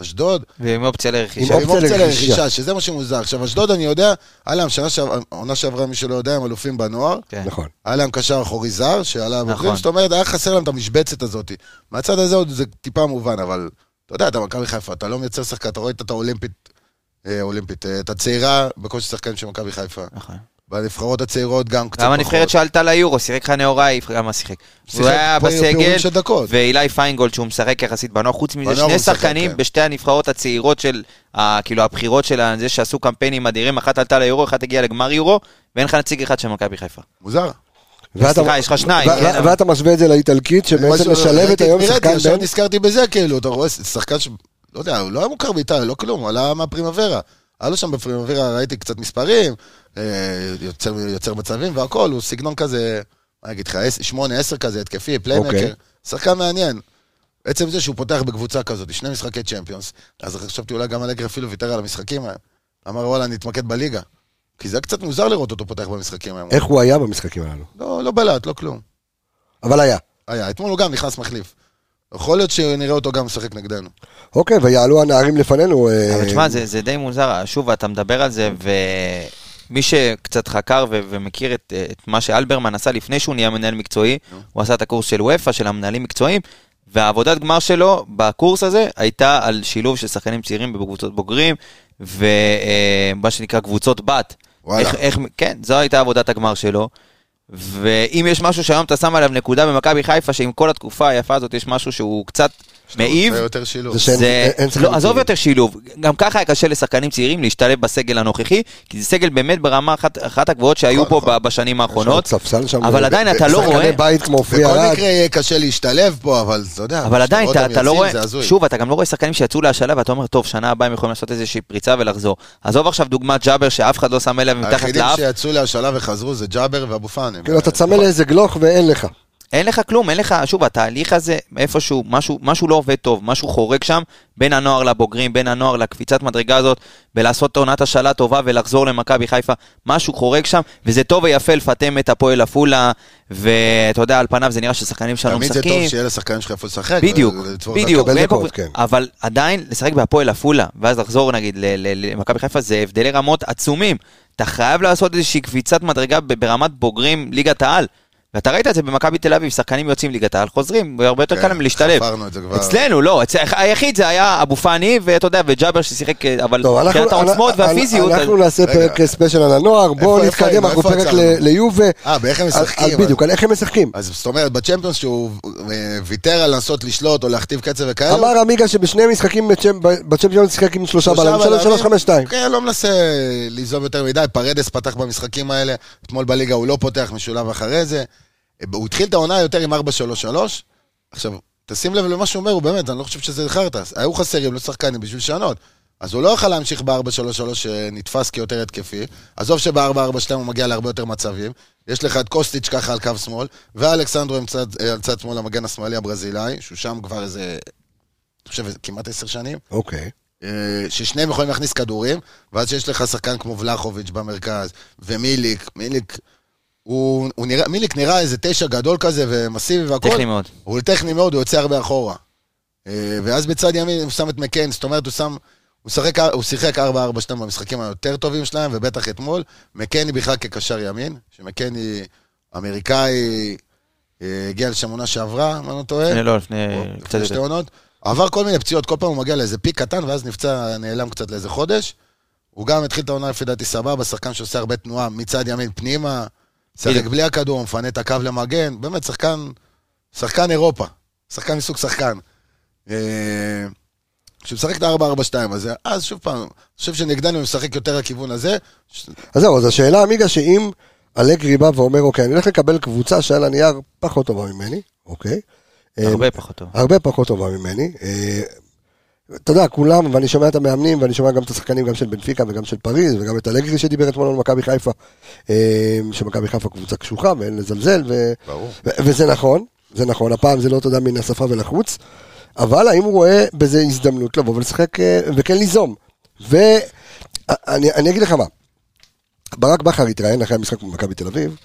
אשדוד, ועם אופציה לרכישה. עם אופציה לרכישה. שזה מה שמוזר. עכשיו, אשדוד, אני יודע, היה להם שנה שעברה, עונה שעברה, מי שלא יודע, הם אלופים בנוער. כן. נכון. היה להם קשר אחורי זר, שעלה נכון. בוגרים, זאת אומרת, היה חסר להם את המשבצת הזאת. מהצד הזה עוד זה טיפה מובן, אבל אתה יודע, אתה מכבי חיפה, אתה לא מייצר שחקן, אתה רואה את האולימפית, אה, אולימפית, אה, את הצעירה, בקושי שחקן של מכבי חיפה. נכון. בנבחרות הצעירות גם קצת גם פחות. הנבחרת שעלתה ליורו, שיחק לך נאוראי, גם מה שיחק. הוא היה בסגל. ואילי פיינגולד שהוא משחק יחסית בנוער, חוץ מזה שני שחקנים כן. בשתי הנבחרות הצעירות של, כאילו הבחירות של זה שעשו קמפיינים אדירים, אחת עלתה ליורו, אחת הגיעה לגמר יורו, ואין לך נציג אחד של מכבי חיפה. מוזר. ואתה- סליחה, יש לך שניים, כן, ואתה משווה את זה לאיטלקית, שבעצם משלבת היום שחקן עכשיו בן... נזכרתי בזה, כאילו, אתה רואה שחקן ש... לא יודע, הוא לא היה מוכר באיטליה, לא כלום, הוא עלה מהפרימוורה. היה לו שם בפרימוורה, ראיתי קצת מספרים, אה, יוצר, יוצר מצבים והכל, הוא סגנון כזה, מה אגיד לך, עש- שמונה, עשר כזה, התקפי, playmaker, אוקיי. שחקן מעניין. עצם זה שהוא פותח בקבוצה כזאת, שני משחקי צ'מפיונס, אז חשבתי אולי גם אלגרי אפילו ויתר על המשחקים האלה. אמר וואלה, אני אתמקד בליגה. כי זה קצת מוזר לראות אותו פותח במשחקים האלה. איך הוא היה במשחקים הללו? לא, לא בלט, לא כלום. אבל היה. היה, אתמול הוא גם נכנס מחליף. יכול להיות שנראה אותו גם משחק נגדנו. אוקיי, ויעלו הנערים לפנינו. אה, אבל תשמע, זה, זה די מוזר, שוב, אתה מדבר על זה, ומי שקצת חקר ו- ומכיר את, את מה שאלברמן עשה לפני שהוא נהיה מנהל מקצועי, הוא עשה את הקורס של וופא, של המנהלים מקצועיים, והעבודת גמר שלו בקורס הזה הייתה על שילוב של שחקנים צעירים בקבוצות בוגרים, ומה שנקרא קבוצות בת. וואלה. איך, איך, כן, זו הייתה עבודת הגמר שלו. ואם יש משהו שהיום אתה שם עליו נקודה במכבי חיפה, שעם כל התקופה היפה הזאת יש משהו שהוא קצת מעיב. זה לא, עזוב. יותר שילוב, גם ככה היה קשה לשחקנים צעירים להשתלב בסגל הנוכחי, כי זה סגל באמת ברמה אחת, אחת הגבוהות שהיו נכון, פה ב- בשנים האחרונות. אבל ו- עדיין אתה לא רואה- בית כמו עופרי בכל. מקרה יהיה קשה להשתלב פה, אבל אתה יודע, אבל עדיין אתה, לא רואה. שוב, אתה גם לא רואה שחקנים שיצאו להשאלה ואתה אומר, טוב, שנה הבאה הם יכולים לעשות איזושהי פריצה ולחזור. עזוב עכשיו דוגמת ג'אבר שאף אחד לא שם אליו מתחת היחידים לאף, שיצאו להשאלה וחזרו זה ג'אבר ואבו פאני. כאילו, אתה צמא לאיזה גלוך ואין לך. אין לך כלום, אין לך, שוב, התהליך הזה, איפשהו, משהו, משהו לא עובד טוב, משהו חורג שם, בין הנוער לבוגרים, בין הנוער לקפיצת מדרגה הזאת, בלעשות עונת השאלה טובה ולחזור למכבי חיפה, משהו חורג שם, וזה טוב ויפה לפטם את הפועל עפולה, ואתה יודע, על פניו זה נראה ששחקנים שלנו תמיד זה משחקים. טוב שיהיה לשחקנים שלך איפה לשחק. בדיוק, בדיוק, דקות. כן. אבל עדיין לשחק בהפועל עפולה, ואז לחזור נגיד למכבי חיפה, זה הבדלי רמות עצומים. אתה חייב לעשות איזושהי קפיצת מדרגה ברמת בוגרים ליגת העל. ואתה ראית את זה במכבי תל אביב, שחקנים יוצאים ליגת העל, חוזרים, והרבה יותר כן, קל להם להשתלב. חפרנו את זה כבר. אצלנו, לא, אצל- היחיד זה היה אבו פאני, ואתה יודע, וג'אבר ששיחק, אבל טוב, אנחנו- מבחינת העוצמות אנחנו- והפיזיות, אנחנו נעשה. פרק special על הנוער, בואו נתקדם? אנחנו פרק ליובה. אה, באיך הם על- משחקים. בדיוק, על איך הם משחקים. אז זאת אומרת, בצ'מפיונס שהוא אה, ויתר על לנסות לשלוט או להכתיב קצב וכאלה. אמר עמיגה שבשני משחקים בצ'מ- בצ'מפיונס שיחק עם שלושה שלושה בלמים, שלוש בלמים. שלוש חמש שתיים. כן, לא מנסה ליזום יותר מדי, פרדס פתח במשחקים האלה, אתמול בליגה הוא לא פותח משולב אחרי זה. הוא התחיל את העונה יותר עם 4-3-3. עכשיו, תשים לב למה שהוא אומר, הוא באמת, אני לא חושב שזה חרטא. היו חסרים לו שחקנים בשביל לשנות. אז הוא לא יכול להמשיך ב-4-3-3 שנתפס כיותר התקפי. עזוב שב-4-4-2 הוא מגיע להרבה יותר מצבים. יש לך את קוסטיץ' ככה על קו שמאל, ואלכסנדרו אה, על צד שמאל המגן השמאלי הברזילאי, שהוא שם כבר איזה, אני חושב, כמעט עשר שנים. אוקיי. אה, ששניהם יכולים להכניס כדורים, ואז שיש לך שחקן כמו ולחוביץ' במרכז, ומיליק, מיליק, הוא, הוא נראה, מיליק נראה איזה תשע גדול כזה ומסיבי והכל. טכני מאוד. הוא טכני מאוד, הוא יוצא הרבה אחורה. אה, ואז בצד ימין הוא שם את מקן, זאת אומרת, הוא שם... הוא שיחק, הוא שיחק 4-4-2 במשחקים היותר טובים שלהם, ובטח אתמול. מקני בכלל כקשר ימין, שמקני אמריקאי, אה, הגיע לשם עונה שעברה, אם אני לא טועה. לפני לא, לפני קצת שתי. עונות. עבר כל מיני פציעות, כל פעם הוא מגיע לאיזה פיק קטן, ואז נפצע, נעלם קצת לאיזה חודש. הוא גם התחיל את העונה לפי דעתי סבבה, שחקן שעושה הרבה תנועה מצד ימין פנימה, בדיוק. בלי הכדור, מפנה את הקו למגן, באמת שחקן, שחקן אירופה, שחקן מסוג שחקן. אה, כשמשחק את ה-4-4-2 הזה, אז שוב פעם, אני חושב שנגדנו משחק יותר לכיוון הזה. אז זהו, אז השאלה עמיגה שאם אלגרי בא ואומר, אוקיי, אני הולך לקבל קבוצה שעל הנייר פחות טובה ממני, אוקיי. הרבה פחות טוב. הרבה פחות טובה ממני. אתה יודע, כולם, ואני שומע את המאמנים, ואני שומע גם את השחקנים גם של בנפיקה וגם של פריז, וגם את אלגרי שדיבר אתמול על מכבי חיפה, אה, שמכבי חיפה קבוצה קשוחה ואין לזלזל, ו- ברור. ו- וזה נכון, זה נכון, הפעם זה לא, אתה יודע, מן השפה ולחוץ, אבל האם הוא רואה בזה הזדמנות לבוא ולשחק, אה, וכן ליזום. ואני אני אגיד לך מה, ברק בכר התראיין אחרי המשחק במכבי תל אביב,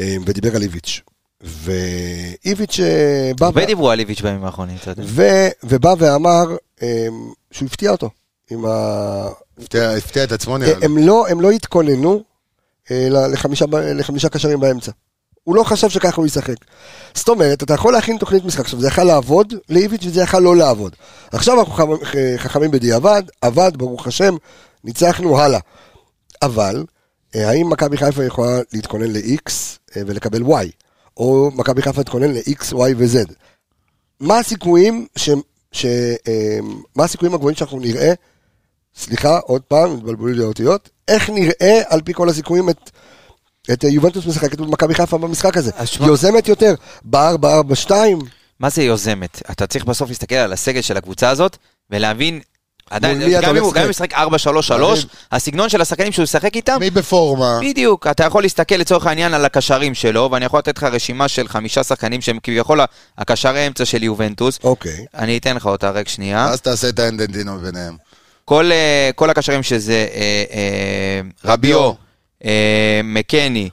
אה, ודיבר על איביץ'. ואיביץ' בא... הרבה דיברו על איביץ' בימים האחרונים, אתה יודע. ובא ואמר שהוא הפתיע אותו. עם ה... הפתיע את עצמו נראה לי. הם, לא, הם לא התכוננו uh, לחמישה, לחמישה קשרים באמצע. הוא לא חשב שככה הוא ישחק. זאת אומרת, אתה יכול להכין תוכנית משחק. עכשיו, זה יכול לעבוד לאיביץ' וזה יכול לא לעבוד. עכשיו אנחנו חכ- חכמים בדיעבד, עבד, ברוך השם, ניצחנו, הלאה. אבל, אה, האם מכבי חיפה יכולה להתכונן ל-X אה, ולקבל Y? או מכבי חיפה תתכונן ל-X, Y ו-Z? מה הסיכויים. ש אה, מה הסיכויים הגבוהים שאנחנו נראה, סליחה, עוד פעם, התבלבלו לי האותיות, איך נראה על פי כל הסיכויים את, את אה, יובנטוס משחקת במכבי חיפה במשחק הזה? אז שמע- יוזמת יותר, ב-4-4-2, מה זה יוזמת? אתה צריך בסוף להסתכל על הסגל של הקבוצה הזאת, ולהבין, עדיין, גם אם הוא משחק? גם אם הוא משחק 4-3-3, דוד. הסגנון של השחקנים שהוא ישחק איתם, מי בפורמה? בדיוק, אתה יכול להסתכל לצורך העניין על הקשרים שלו, ואני יכול לתת לך רשימה של חמישה שחקנים שהם כביכול הקשר האמצע של יובנטוס. אוקיי. אני אתן לך אותה רק שנייה. אז תעשה את האנדנדינו ביניהם. כל, אה, כל הקשרים שזה אה, אה, רביו, מקני.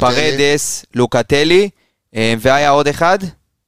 פרדס, לוקטלי, והיה עוד אחד,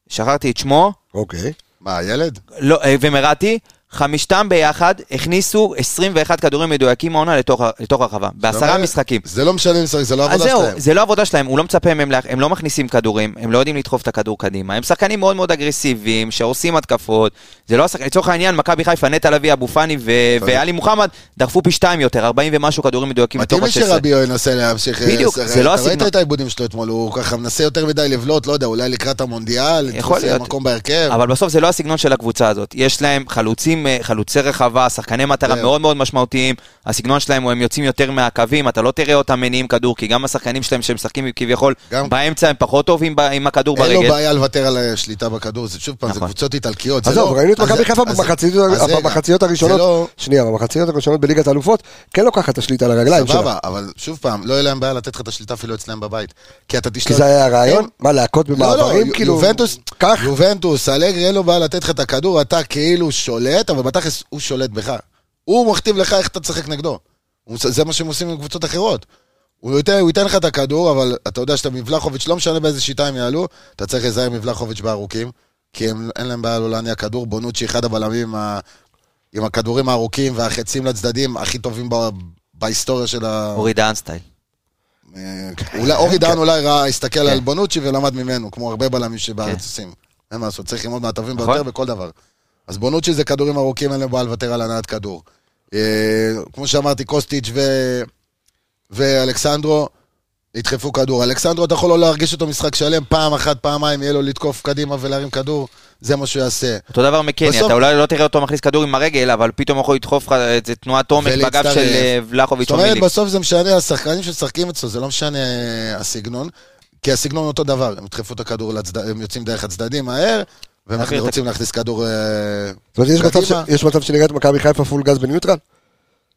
שכחתי את שמו, אוקיי. מה, הילד? לא, ומרתי, חמישתם ביחד הכניסו 21 כדורים מדויקים מהעונה לתוך, לתוך הרחבה, בעשרה אומר, משחקים. זה לא משנה לשחק, זה לא עבודה זהו, שלהם. זה לא עבודה שלהם, הוא לא מצפה מהם, לה- הם לא מכניסים כדורים, הם לא יודעים לדחוף את הכדור קדימה, הם שחקנים מאוד מאוד אגרסיביים, שעושים התקפות, זה לא השחקנים, לצורך העניין, מכבי חיפה, נטע לביא, אבו פאני ו- ואלי מוחמד, דחפו פי שתיים יותר, 40 ומשהו כדורים מדויקים מתאים לי ה-16. שרביו ינסה להמשיך... בדיוק, אה, זה לא אתה ראית הסגנון. את העיבודים שלו אתמול, הוא ככה מנסה יותר מדי לבלוט, לא יודע, אולי לקראת המונדיאל, יכול להיות. מקום בהרכב. אבל בסוף זה לא הסגנון של הקבוצה הזאת. יש להם חלוצים, אה, חלוצי רחבה, שחקני מטרה זהו. מאוד מאוד משמעותיים. הסגנון שלהם הוא הם יוצאים יותר מהקווים, אתה לא תראה אותם מניעים כדור, כי גם השחקנים שלהם שהם משחקים כביכול גם- באמצע הם פחות טובים ב- עם הכדור אין לו ברגל. בעיה לוותר על השליטה בכדור, זה שוב פעם, זה נכון. קבוצות איטלקיות. זה עזוב, לא- ראינו את אז מכבי זה- חיפה אז זה- במחציות- אז במחציות זה הראשונות, לא- שנייה, במחציות הראשונות בליגת האלופות, כן לוקחת את השליטה על הרגליים שלה. סבבה, אבל שוב פעם, לא יהיה להם בעיה לתת לך את השליטה אפילו אצלם בבית. כי אתה תשלוט... כי זה היה הרעיון? הם- מה, להכות לא, במעברים? לא, כאילו, יובנטוס? יובנטוס, אלגרי אין לו בעיה לתת לך את הכדור, אתה כאילו שולט, אבל בתכלס הוא שולט בך. הוא מכתיב לך איך אתה תשחק נגדו. הוא- זה מה שהם עושים עם קבוצות אחרות. הוא ייתן, הוא ייתן לך את הכדור, אבל אתה יודע שאתה מבלחוביץ', לא משנה באיזה שיטה הם יעלו, אתה צריך להיזהר מבלחוביץ' בארוכים, כי הם, אין להם בעיה לא להניע כדור. בונוצ'י אחד הבלמים עם, ה, עם הכדורים הארוכים והחצים לצדדים הכי טובים ב, בהיסטוריה של ה... אורי דהן סטייל. אה, אולי אורי דהן אולי ראה, הסתכל כן. על בונוצ'י ולמד ממנו, כמו הרבה בלמים שבארץ עושים. אין מה לעשות, צריך ללמוד מהטובים נכון. ביותר בכל דבר. אז בונוצ'י זה כדורים ארוכים, אין להם בעיה לוותר על הנעת כדור. אה, כמו שאמרתי, קוסטיץ' ו... ואלכסנדרו ידחפו כדור. אלכסנדרו, אתה יכול לא להרגיש אותו משחק שלם, פעם אחת, פעמיים, יהיה לו לתקוף קדימה ולהרים כדור, זה מה שהוא יעשה. אותו דבר מקני, בסוף- אתה אולי לא תראה אותו מכניס כדור עם הרגל, אבל פתאום הוא יכול לדחוף לך איזה תנועת עומק בגב ולהצטרף. של אה, ולחוביץ' זאת או אומרת, מיליק. בסוף זה משנה, השחקנים שמשחקים אצלו, זה לא משנה אה, הסגנון, כי הסגנון אותו דבר, הם ידחפו את הכדור, לצד... הם יוצאים דרך הצדדים מהר, את רוצים להכניס כדור אה, זאת אומרת, יש מצב שנראית מכבי חיפה פול גז בניוטרל?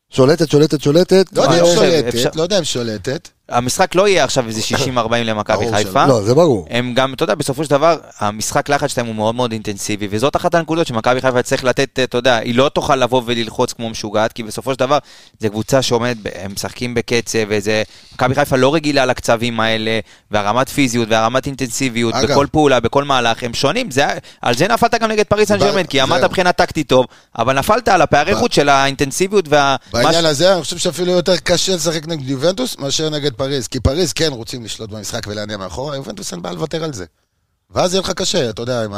שולטת, שולטת, שולטת. לא יודע אם שולטת, אפשר- לא יודע אם שולטת. המשחק לא יהיה עכשיו איזה 60-40 למכבי חיפה. לא, זה ברור. הם גם, אתה יודע, בסופו של דבר, המשחק לחץ שלהם הוא מאוד מאוד אינטנסיבי, וזאת אחת הנקודות שמכבי חיפה צריך לתת, אתה יודע, היא לא תוכל לבוא וללחוץ כמו משוגעת, כי בסופו של דבר, זו קבוצה שעומדת, הם משחקים בקצב, וזה, מכבי חיפה לא רגילה לקצבים האלה, והרמת פיזיות, והרמת אינטנסיביות, אגב. בכל פעולה, בכל מהלך, הם שונים, זה, על זה נפלת גם נגד פריס סן ג'רמן, כי עמדת. מבחינה טקטית טוב, אבל נפלת על הפערי חוץ של האינטנסיביות וה... בעניין הזה, אני חושב שאפילו יותר קשה לשחק נגד יובנטוס מאשר נגד פריז, כי פריז כן רוצים לשלוט במשחק ולהניע מאחורה, יובנטוס אין בעיה לוותר על זה. ואז יהיה לך קשה, אתה יודע, עם.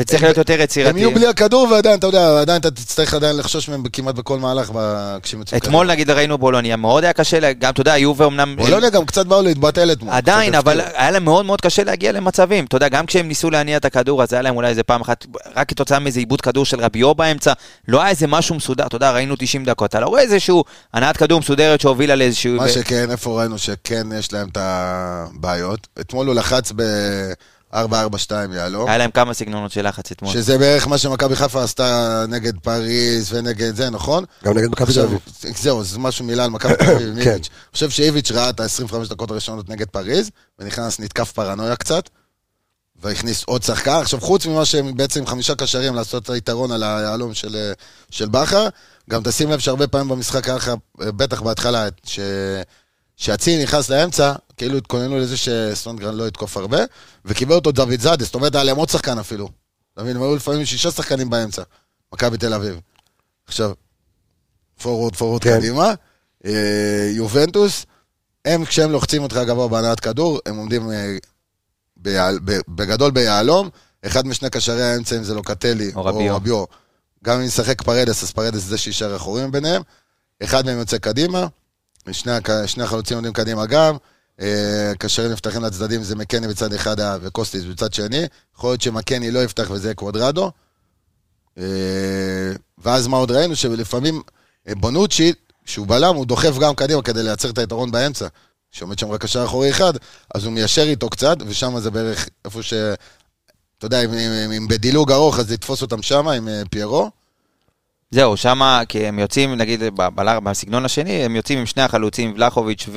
אתה צריך להיות יותר הם יצירתי. יהיו בלי הכדור ועדיין, אתה יודע, עדיין אתה תצטרך עדיין לחשוש מהם כמעט בכל מהלך ב- כשהם יוצאים אתמול נגיד ראינו בולוניה, מאוד היה קשה, גם, אתה יודע, יובה אמנם... בולוניה גם קצת באו להתבטל אתמול. עדיין, אבל. היה להם מאוד מאוד קשה להגיע למצבים. אתה יודע, גם כשהם ניסו להניע את הכדור, אז היה להם אולי איזה פעם אחת, רק כתוצאה מאיזה עיבוד כדור של רביו באמצע, לא היה איזה משהו מסודר, אתה יודע, ראינו 90 דקות, אתה לא רואה איזשהו הנעת כדור מסודרת שהובילה לאיזשהו... מה שכן, איפה ראינו שכן יש להם את הבעיות? אתמול הוא לחץ ב-4-4-2 יהלום, היה להם כמה סגנונות של לחץ אתמול. שזה בערך מה שמכבי חיפה עשתה נגד פריז ונגד זה, נכון? גם נגד מכבי תל אביב. זהו, זה משהו מילה על מכבי תל אביב, כן. אני חושב שאיביץ' ראה את ה-25 דקות הראשונות נגד פריז, ונכנס, נתקף פרנויה קצת, והכניס עוד שחקן. עכשיו, חוץ ממה שהם בעצם חמישה קשרים לעשות את היתרון על היהלום של, של בכר, גם תשים לב שהרבה פעמים במשחק היה לך, בטח בהתחלה, ש... שהציל נכנס לאמצע, כאילו התכוננו לזה שסונגרן לא יתקוף הרבה, וקיבל אותו דוד זאדה, זאת אומרת, היה להם עוד שחקן אפילו. אתה מבין, הם היו לפעמים שישה שחקנים באמצע, מכבי תל אביב. עכשיו, forward, forward כן. קדימה, אה, יובנטוס, הם, כשהם לוחצים אותך גבוה בהנעת כדור, הם עומדים אה, ביהל, בגדול ביהלום, אחד משני קשרי האמצע, אם זה לוקטלי או רביו. או רביו, גם אם ישחק פרדס, אז פרדס זה שיישאר אחורים ביניהם, אחד מהם יוצא קדימה, שני, הק- שני החלוצים עומדים קדימה גם, אה, קשרים נפתחים לצדדים, זה מקני בצד אחד אה, וקוסטיס בצד שני, יכול להיות שמקני לא יפתח וזה קוודרדו. אה, ואז מה עוד ראינו? שלפעמים אה, בונוצ'י, שהוא בלם, הוא דוחף גם קדימה כדי לייצר את היתרון באמצע. שעומד שם רק קשר אחורי אחד, אז הוא מיישר איתו קצת, ושם זה בערך איפה ש... אתה יודע, אם, בדילוג ארוך, אז יתפוס אותם שם עם אה, פיירו. זהו, שמה, כי הם יוצאים, נגיד, בסגנון השני, הם יוצאים עם שני החלוצים, ולחוביץ'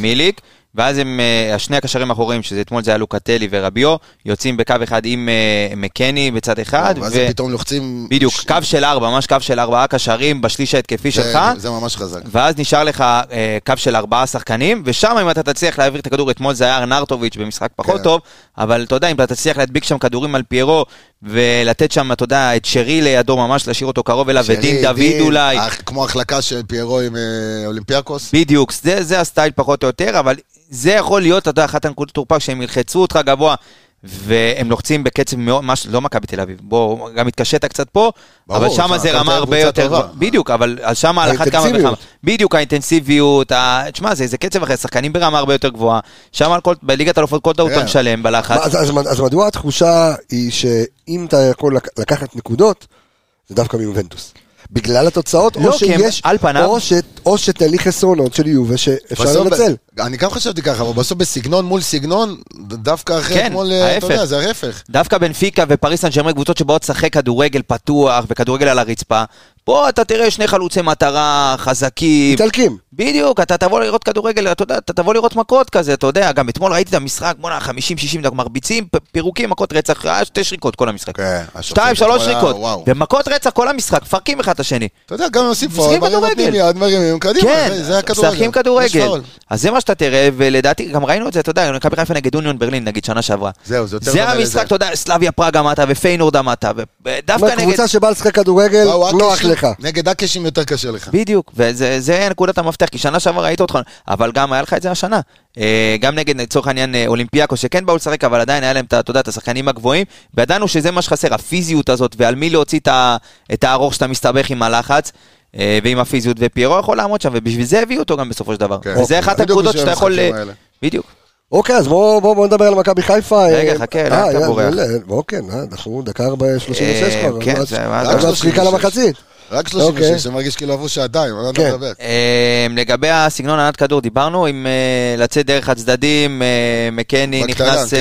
מיליק. ואז הם, אה, שני הקשרים האחוריים, שזה אתמול זה היה לוקטלי ורביו, יוצאים בקו אחד עם אה, מקני בצד אחד, ואז הם פתאום לוחצים... בדיוק, קו של ארבע, ממש קו של ארבעה קשרים בשליש ההתקפי שלך. זה ממש חזק. ואז נשאר לך אה, קו של ארבעה שחקנים, ושם אם אתה תצליח להעביר את הכדור, אתמול זה היה ארנרטוביץ' במשחק פחות כן. טוב, אבל אתה יודע, אם אתה תצליח להדביק שם כדורים על פיירו, ולתת שם, אתה יודע, את שרי לידו ממש, להשאיר אותו קרוב אליו, ודין דוד אולי, כמו החלקה של פיירו עם אולימפיאקוס. בדיוק, זה, זה הסטייל פחות או יותר, אבל זה יכול להיות, אתה יודע, אחת הנקודות תורפה, שהם ילחצו אותך גבוה, והם לוחצים בקצב מאוד, מש, לא מכבי תל אביב, בוא, גם התקשית קצת פה, ברור, אבל שם זה רמה הרבה יותר, טובה. בדיוק, אבל שם על אחת כמה וכמה. בדיוק האינטנסיביות, ה... תשמע, זה, זה קצב אחר, שחקנים ברמה הרבה יותר גבוהה, שם על כל, בליגת אלופות כל טעות אתה כן. משלם בלחץ, אז, אז, אז מדוע התחושה היא שאם אתה יכול לק- לקחת נקודות, זה דווקא מיובנטוס. בגלל התוצאות, לא, או שיש, על פניו- או, ש, או שתהליך חסרונות של יובה שאפשר לנצל. אני גם חשבתי ככה, אבל בסוף בסגנון מול סגנון, דווקא אחרי כן, אתמול, אה, אתה. יודע, זה ההפך. דווקא בנפיקה ופריס סן ג'רמן קבוצות שבאות לשחק כדורגל פתוח וכדורגל על הרצפה, פה אתה תראה שני חלוצי מטרה חזקים, איטלקים. בדיוק, אתה תבוא לראות כדורגל, אתה יודע, אתה תבוא לראות מכות כזה, אתה יודע, גם אתמול ראיתי את המשחק, בואנה, 50-60 דקות, מרביצים, פירוקים, מכות רצח, היה שתי שריקות כל המשחק. כן, שתיים, שלוש שריקות. ומכות רצח כל המשחק, מפרקים אחד את השני. אתה יודע, גם עושים משחקים כדורגל. נותנים יד, מרימים, קדימה, כן, זה הכדורגל. משחקים יש כדורגל. אז זה מה שאתה תראה, ולדעתי, גם ראינו את זה, אתה יודע, מכבי חיפה נגד אוניון ברלין, נגיד, שנה שעברה. זהו, זה יותר זה המשחק. אתה יודע, סלאביה פראג עמדת, ופיינורד עמדת, ודווקא נגד... קבוצה שבאה לשחק כדורגל, נוח אקשים, לך. נגד אקשים יותר קשה לך. בדיוק, וזה זה נקודת המפתח, כי שנה שעברה ראית אותך, אבל גם היה לך את זה השנה. אה, גם נגד, לצורך העניין, אה, אולימפיאקו, שכן באו לשחק, אבל עדיין היה להם, אתה יודע, את השחקנים הגבוהים, וידענו שזה מה שחסר, הפיזיות הזאת, ועל מי להוציא את ה- את הארוך שאתה מסתבך עם הלחץ. אה, ועם הפיזיות, ופיירו יכול לעמוד שם, ובשביל זה הביאו אותו גם בסופו של דבר. כן. וזה אחת הנקודות שאתה יכול... אה. בדיוק. אוקיי, אז בואו בוא, בוא נדבר על מכבי חיפה. רגע, אה, חכה, אה, לאן אתה בורח? אוקיי, אה, אנחנו דקה 36 אה, כבר. כן, זה- מה זה? עוד רק שריקה 36. למחצית. רק אוקיי. 36, זה מרגיש כאילו עברו שעתיים, אני לא כן. יודע לדבר. אה, לגבי הסגנון ענת כדור, דיברנו עם אה, לצאת דרך הצדדים, אה, מקני בקטנה, נכנס...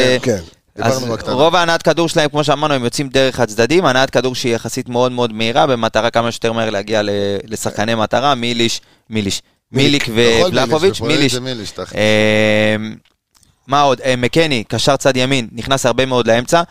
אז. רוב ההנעת כדור שלהם, כמו שאמרנו, הם יוצאים דרך הצדדים, הנעת כדור שהיא יחסית מאוד מאוד מהירה, במטרה כמה שיותר מהר להגיע לשחקני מטרה, מיליש, מיליש, מיליק בכל ובלחוביץ', בפרויקט מיליש. אה, מה עוד? אה, מקני, קשר צד ימין, נכנס הרבה מאוד לאמצע.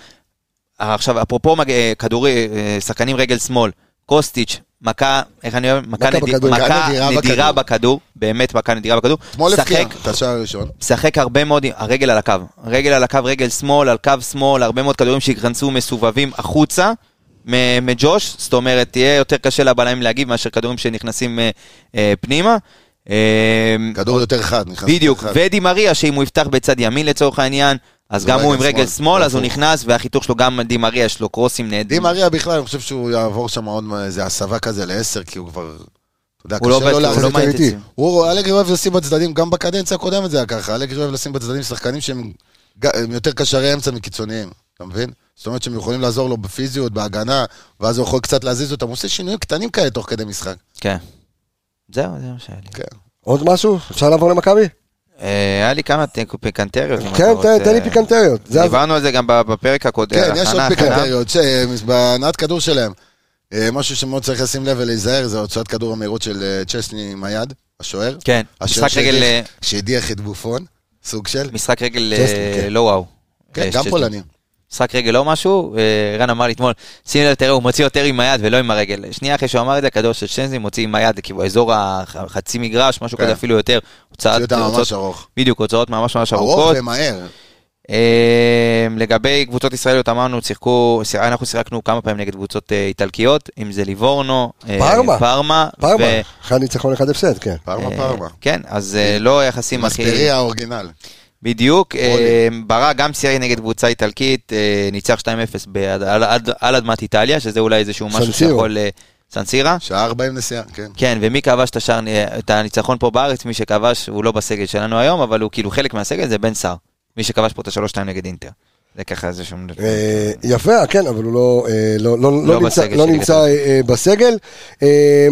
עכשיו, אפרופו אה, כדורי, אה, שחקנים רגל שמאל, קוסטיץ', מכה, איך אני אוהב? מכה מכה נדי- בכדור. מכה נדירה נדירה בכדור. בכדור, באמת מכה נדירה בכדור. אתמול הפקיע את השער הראשון. משחק הרבה מאוד, הרגל על הקו, הרגל על הקו, רגל שמאל, על קו שמאל, הרבה מאוד כדורים שייכנסו מסובבים החוצה מג'וש, זאת אומרת, תהיה יותר קשה לבלמים להגיב מאשר כדורים שנכנסים אה, אה, פנימה. אה, כדור יותר חד, נכנס בדיוק. ודי מריה, שאם הוא יפתח בצד ימין לצורך העניין, אז גם הוא רגל עם רגל שמאל, שמאל, אז הוא. נכנס, והחיתוך שלו גם די מריה, יש לו קרוסים די נהדרים. מריה בכלל, אני חושב שהוא יעבור שם עוד איזה הסבה כזה לעשר, כי הוא כבר... אתה יודע, הוא לא קשה לו הוא להחזיק לא. הוא, אלגרי אוהב לשים בצדדים, גם בקדנציה הקודמת זה היה ככה, אלגרי אוהב לשים בצדדים שחקנים שהם יותר קשרי אמצע מקיצוניים, אתה מבין? זאת אומרת שהם יכולים לעזור לו בפיזיות, בהגנה, ואז הוא יכול קצת להזיז אותם, הוא עושה שינויים קטנים כאלה תוך כדי משחק. כן. זהו, זה מה שהיה לי. כן. עוד משהו? אפשר לעבור למכבי? אה, היה לי כמה פיקנטריות. כן. תן- לי פיקנטריות. זה הז- דיברנו על זה גם בפרק הקודם. כן, יש עוד הכנה. פיקנטריות, בהנעת כדור שלהם. אה, משהו שמאוד צריך לשים לב ולהיזהר, זה הוצאת כדור המהירות של אה, צ'סני עם היד, השוער. כן, משחק רגל, שהדיח- אה, את בופון, סוג של. משחק רגל אה, כן. לא וואו. כן, אה, גם צ'סני. משחק רגל לא משהו, אה, רן אמר לי אתמול, שים לב, תראה, הוא מוציא יותר עם היד ולא עם הרגל. שנייה אחרי שהוא אמר את זה, הכדור של שטנזי מוציא עם היד, כאילו אזור החצי מגרש, משהו כן. כזה אפילו יותר. יותר ממש הוצאות- ארוך. בדיוק, הוצאות ממש ממש ארוך ארוכות. ומהר. אה, לגבי קבוצות ישראליות אמרנו, שיחקו, אנחנו שיחקנו כמה פעמים נגד קבוצות אה, איטלקיות, אם זה ליבורנו, פארמה. פארמה, פארמה. ו- אחד ניצחון אחד הפסד, כן. פרמה פרמה. כן, אז לא היחסים הכי... מספריה האורגינל. בדיוק. אה, ברק גם סיירי נגד קבוצה איטלקית, אה, ניצח 2-0 בעד- על- אדמת איטליה, שזה אולי איזשהו משהו. שיכול... אה, סנסירה? שעה שעה 40 נסיעה, כן. כן, ומי כבש את השער, אה, את הניצחון פה בארץ, מי שכבש, הוא לא בסגל שלנו היום, אבל הוא כאילו חלק מהסגל, זה בן סער. מי שכבש פה את השלוש-שתיים נגד אינטר. זה ככה, זה שום... אה, יפה, כן, אבל הוא לא, אה, לא, לא, לא נמצא, בסגל לא נמצא אה, בסגל. אה,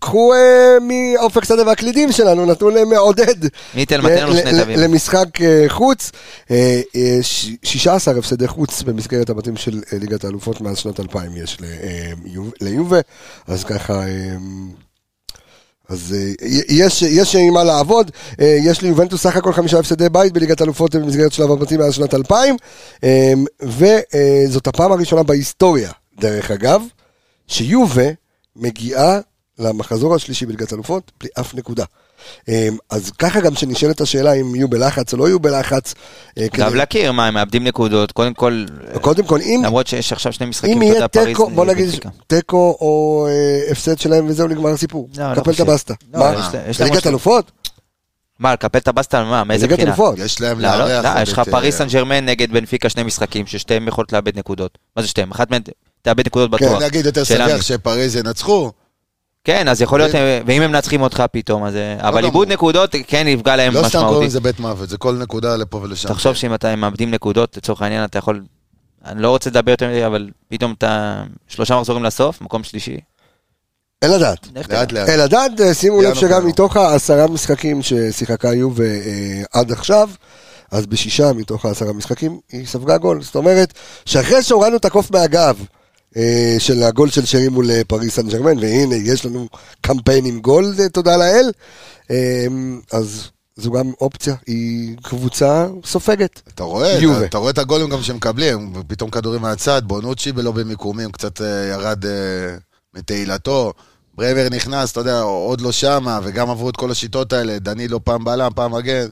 קחו מאופק שדה והקלידים שלנו, נתון אה, מעודד. ניתן, ל- שני תווים. למשחק חוץ, אה, אה, ש- 16 הפסדי חוץ במסגרת הבתים של ליגת האלופות מאז שנת 2000 יש ליובה, אז ככה... אז אה, יש, יש עם מה לעבוד, אה, יש ליובנטוס סך הכל חמישה הפסדי בית בליגת אלופות במסגרת שלב הבתים מאז שנת 2000, אה, וזאת הפעם הראשונה בהיסטוריה, דרך אגב, שיובה מגיעה למחזור השלישי בליגת אלופות בלי אף נקודה. אה, אז ככה גם שנשאלת השאלה אם יהיו בלחץ או לא יהיו בלחץ. אה, כדי- חייב להכיר, מה, הם מאבדים נקודות, קודם כל, קודם כל, אם, למרות שיש עכשיו שני משחקים, אם אתה יהיה יודע, פריז תיקו, בוא נגיד. תיקו או אה, הפסד שלהם וזהו, נגמר הסיפור. לא, לא קפל את. הבסטה. לא, מה? ליגת אלופות? מה, לקפל את הבסטה, מה, מאיזה ליגת בחינה? אלופות. יש להם לא, לא, לארח לא, יש לך פריס אה, סן ג'רמן נגד בנפיקה שני משחקים, ששתיהם יכולות לאבד נקודות. מה זה שתיהם? אחת מהן תאבד נקודות כן, בטוח. נגיד יותר מי. שפריז ינצחו, כן, אז יכול להיות, ואם הם מנצחים אותך פתאום, אז... אה, אבל גמור. איבוד נקודות כן יפגע להם לא סתם קוראים משמעותית. לזה בית מוות, זה כל נקודה לפה ולשם. תחשוב שאם אתה מאבדים נקודות, לצורך העניין, אתה יכול... אני לא רוצה לדבר יותר מדי, אבל פתאום אתה שלושה מחזורים לסוף, מקום שלישי. אין לדעת. לך תדע. לאט לאט. אלעדד, אה, שימו לב שגם. מתוך העשרה משחקים ששיחקה יובה אה, עד עכשיו, אז בשישה מתוך העשרה משחקים היא ספגה גול. זאת אומרת, שאחרי שהורדנו את הקוף מהגב של הגול של שרי מול אה, פריס סן ג'רמן, והנה, יש לנו קמפיין עם גול, אה, תודה לאל, אה, אז זו גם אופציה, היא קבוצה סופגת. אתה רואה, יובה. אתה, רואה את הגולים גם שמקבלים, פתאום כדורים מהצד, בונוצ'י בלא במיקומים, קצת אה, ירד אה, מתהילתו, ברמר נכנס, אתה יודע, עוד לא שמה, וגם עברו את כל השיטות האלה, דנילו פעם בלם, פעם מגן,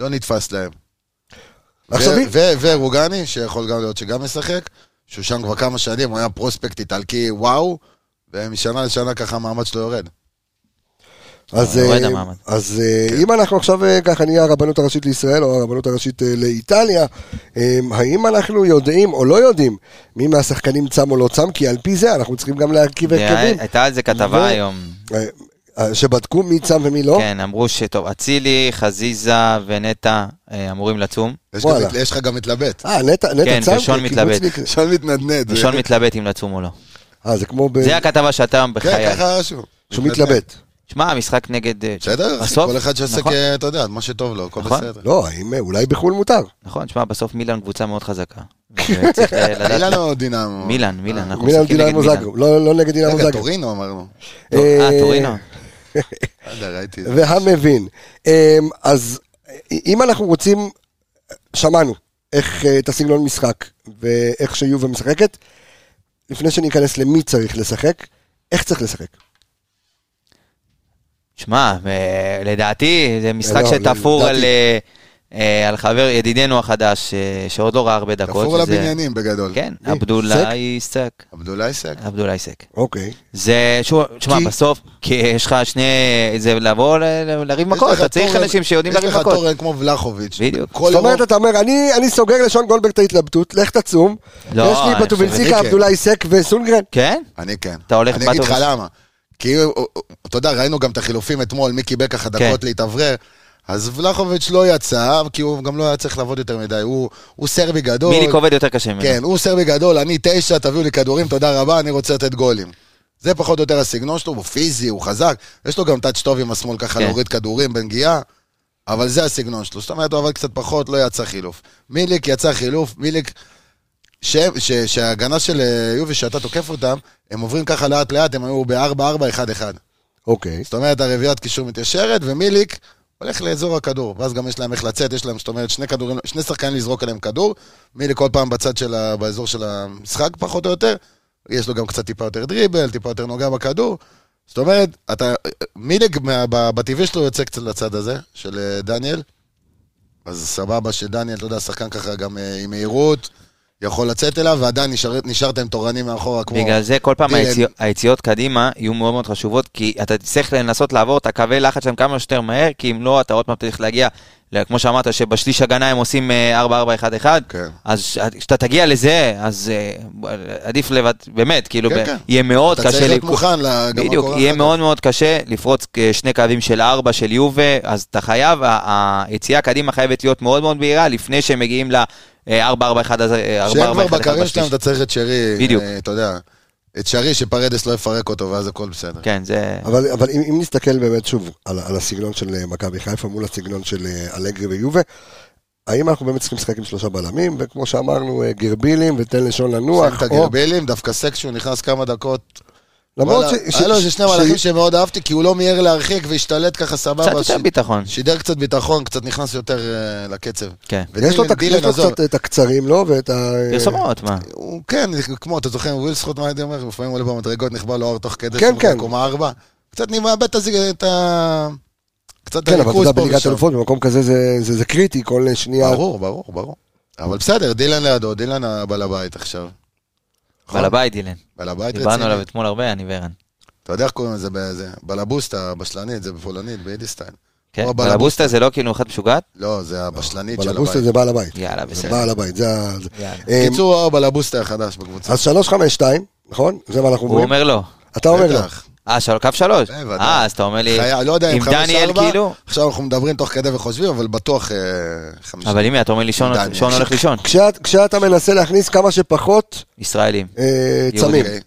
לא נתפס להם. ורוגני, שיכול גם להיות שגם משחק, שהוא שם כבר כמה שנים, הוא היה prospect איטלקי וואו, ומשנה לשנה ככה המעמד שלו יורד. אז, אה, המעמד. אז אה, אם אנחנו עכשיו אה, ככה נהיה הרבנות הראשית לישראל או הרבנות הראשית אה, לאיטליה, אה, האם אנחנו יודעים או לא יודעים מי מהשחקנים צם או לא צם? כי על פי זה אנחנו צריכים גם להרכיב הרכבים הייתה על זה כתבה ו- היום. אה, שבדקו מי צם ומי לא. כן, אמרו שטוב, אצילי, חזיזה ונטע אה, אמורים לצום. יש, לך גם מתלבט. אה, נטע כן, צם? ושון מתלבט. שון מתנדנד. ראשון מתלבט אם לצום או לא. אה, זה כמו ב... זה הכתבה שאתה כן, בחיי. ככה רשום. שהוא מתלבט. שמע, המשחק נגד... אה, בסדר, בסוף, כל אחד שעושה, נכון. אתה יודע, מה שטוב לו, הכל נכון. בסדר. לא, האם אולי בחו"ל מותר. נכון, שמע, בסוף מילאן קבוצה מאוד חזקה. מילאן או דינמו? מילאן, מילאן, אנחנו משחקים נגד מילאן. לא לא נגד דינמו רגע, זאגרב. טורינו אמרנו. אה, טורינו. והמבין. אמ, אז אם אנחנו רוצים, שמענו איך אה, את הסגנון משחק ואיך שיובה משחקת, לפני שניכנס למי צריך לשחק, איך צריך לשחק. שמע, אה, לדעתי זה משחק לא, שתפור. על, אה, על חבר, ידידנו החדש, אה, שעוד לא ראה הרבה דקות. תפור שזה- הבניינים בגדול. כן? עבדולאי סק. עבדולאי סק. עבדולאי סק. אוקיי. זה, שוב, תשמע, כי- בסוף, כי יש לך שני, זה לבוא ל- ל- לריב מכות, אתה צריך תורן- אנשים שיודעים לריב יש לך מכות. תורן כמו ולחוביץ'. בדיוק. זאת אומרת, אתה אומר, אני אני סוגר לשון גולדברג את ההתלבטות, לך תצום. לא, יש לי בטובינציקה, חושב- עבדולאי סק וסונגרן. כן? אני כן. אתה הולך אני אגיד לך. למה. כי, הוא- הוא- אתה יודע, ראינו גם את החילופים אתמול, מי קיבל ככה כן. דקות להתאוורר. אז ולחוביץ' לא יצא, כי הוא גם לא היה צריך לעבוד יותר מדי. הוא הוא סרבי גדול. מיליק עובד יותר קשה ממנו. כן, הוא סרבי גדול, אני תשע, תביאו לי כדורים, תודה רבה, אני רוצה לתת גולים. זה פחות או יותר הסגנון שלו, הוא פיזי, הוא חזק, יש לו גם טאץ' טוב עם השמאל ככה כן. להוריד כדורים בנגיעה, אבל זה הסגנון שלו. זאת אומרת, הוא עבד קצת פחות, לא יצא חילוף. מיליק יצא חילוף, מיליק, ש- ש- שההגנה של אה, יובי, שאתה תוקף אותם, הם עוברים ככה לאט לאט, הם היו ב-4-4-1-1. אוקיי. זאת אומרת, הרביעיית קישור מתיישרת, ומיליק הולך לאזור הכדור. ואז גם יש להם איך לצאת, יש להם, זאת אומרת, שני כדורים, שני שחקנים לזרוק עליהם כדור. מיליק כל פעם בצד של ה... באזור של המשחק, פחות או יותר. יש לו גם קצת טיפה יותר דריבל, טיפה יותר נוגע בכדור. זאת אומרת, אתה... ב- בטבעי שלו יוצא קצת לצד הזה, של אה, דניאל. אז סבבה שדניאל, אתה יודע, שחקן ככה גם אה, עם מהירות, יכול לצאת אליו, ועדיין נשאר- נשארת עם תורנים מאחורה, כמו... בגלל זה כל פעם דילן. היציאות, היציאות קדימה יהיו מאוד מאוד חשובות, כי אתה תצטרך לנסות לעבור את הקווי לחץ שלהם כמה שיותר מהר, כי אם לא, אתה עוד פעם צריך להגיע, ל- כמו שאמרת, שבשליש הגנה הם עושים אה, 4-4-1-1, כן. אז כשאתה תגיע לזה, אז אה, עדיף לבד, באמת, כאילו, כן, ב- כן. יהיה מאוד אתה קשה... צריך להיות לפ- מוכן ל- גם בדיוק, יהיה כך. מאוד מאוד קשה לפרוץ אה, שני קווים של ארבע של יובה, אז אתה חייב, היציאה קדימה חייבת להיות מאוד מאוד בהירה, לפני שהם מגיעים ל-4-4-1 הזה, אה, 4-4-1 שהם כבר בקרים בשליש. שלהם, אתה צריך את שרי, בדיוק. אה, אתה יודע, את שרי שפרדס לא יפרק אותו, ואז הכל בסדר. כן, זה... אבל, אבל אם, אם נסתכל באמת שוב על, על הסגנון של אה, מכבי חיפה מול הסגנון של אה, אלגרי ויובה, האם אנחנו באמת צריכים לשחק עם שלושה בלמים, וכמו שאמרנו, גרבילים ותן לשון לנוח, שם את או הגרבילים, דווקא סק שהוא נכנס כמה דקות, למרות ש... היה לו איזה שני מהלכים שמאוד אהבתי, כי הוא לא מיהר להרחיק והשתלט ככה סבבה. קצת יותר ביטחון. שידר קצת ביטחון, קצת נכנס יותר אה, לקצב. כן. יש לו קצת את הקצרים, לא? ואת ה... פרסומות, מה? כן, כמו, אתה זוכר, וויל סקוט, מה הייתי אומר? לפעמים הוא עולה במדרגות, נכבה לו אור תוך כדי כן, שהוא כן. בקומה ארבע. קצת אני מאבד את ה... קצת כן, אבל אתה הריכוז יודע, פה בליגת ושם. אלופות, במקום כזה זה- זה זה קריטי, כל שנייה. ברור, ברור, ברור. אבל בסדר, דילן לידו, דילן הבעל הבית עכשיו. בעל הבית, דילן. בעל הבית דיברנו רציני. עליו אתמול הרבה, אני וערן. אתה יודע איך קוראים לזה באיזה? בלבוסטה, בשלנית, זה בפולנית, ביידיש סטייל. כן, בלבוסטה זה לא כאילו אחד משוגעת? לא, זה הבשלנית של בלבוסטה הבית. זה בעל הבית. יאללה, זה בסדר. בעל הבית, זה ה... זה- יאללה. אה, קיצור, הוא הבלבוסטה החדש בקבוצה. אז 352, נכון? זה מה אנחנו הוא אומרים? אומר לא. אתה אומר לא. אה, של- קו שלוש? אה. אה, אז אתה אומר לי, לא יודע אם עם דניאל כאילו? עכשיו אנחנו מדברים תוך כדי וחושבים, אבל בטוח אה, חמישים. אבל מי? אתה אומר לי שון הולך לישון. כשאת- כשאתה מנסה להכניס כמה שפחות ישראלים. אה. צמים. אוקיי.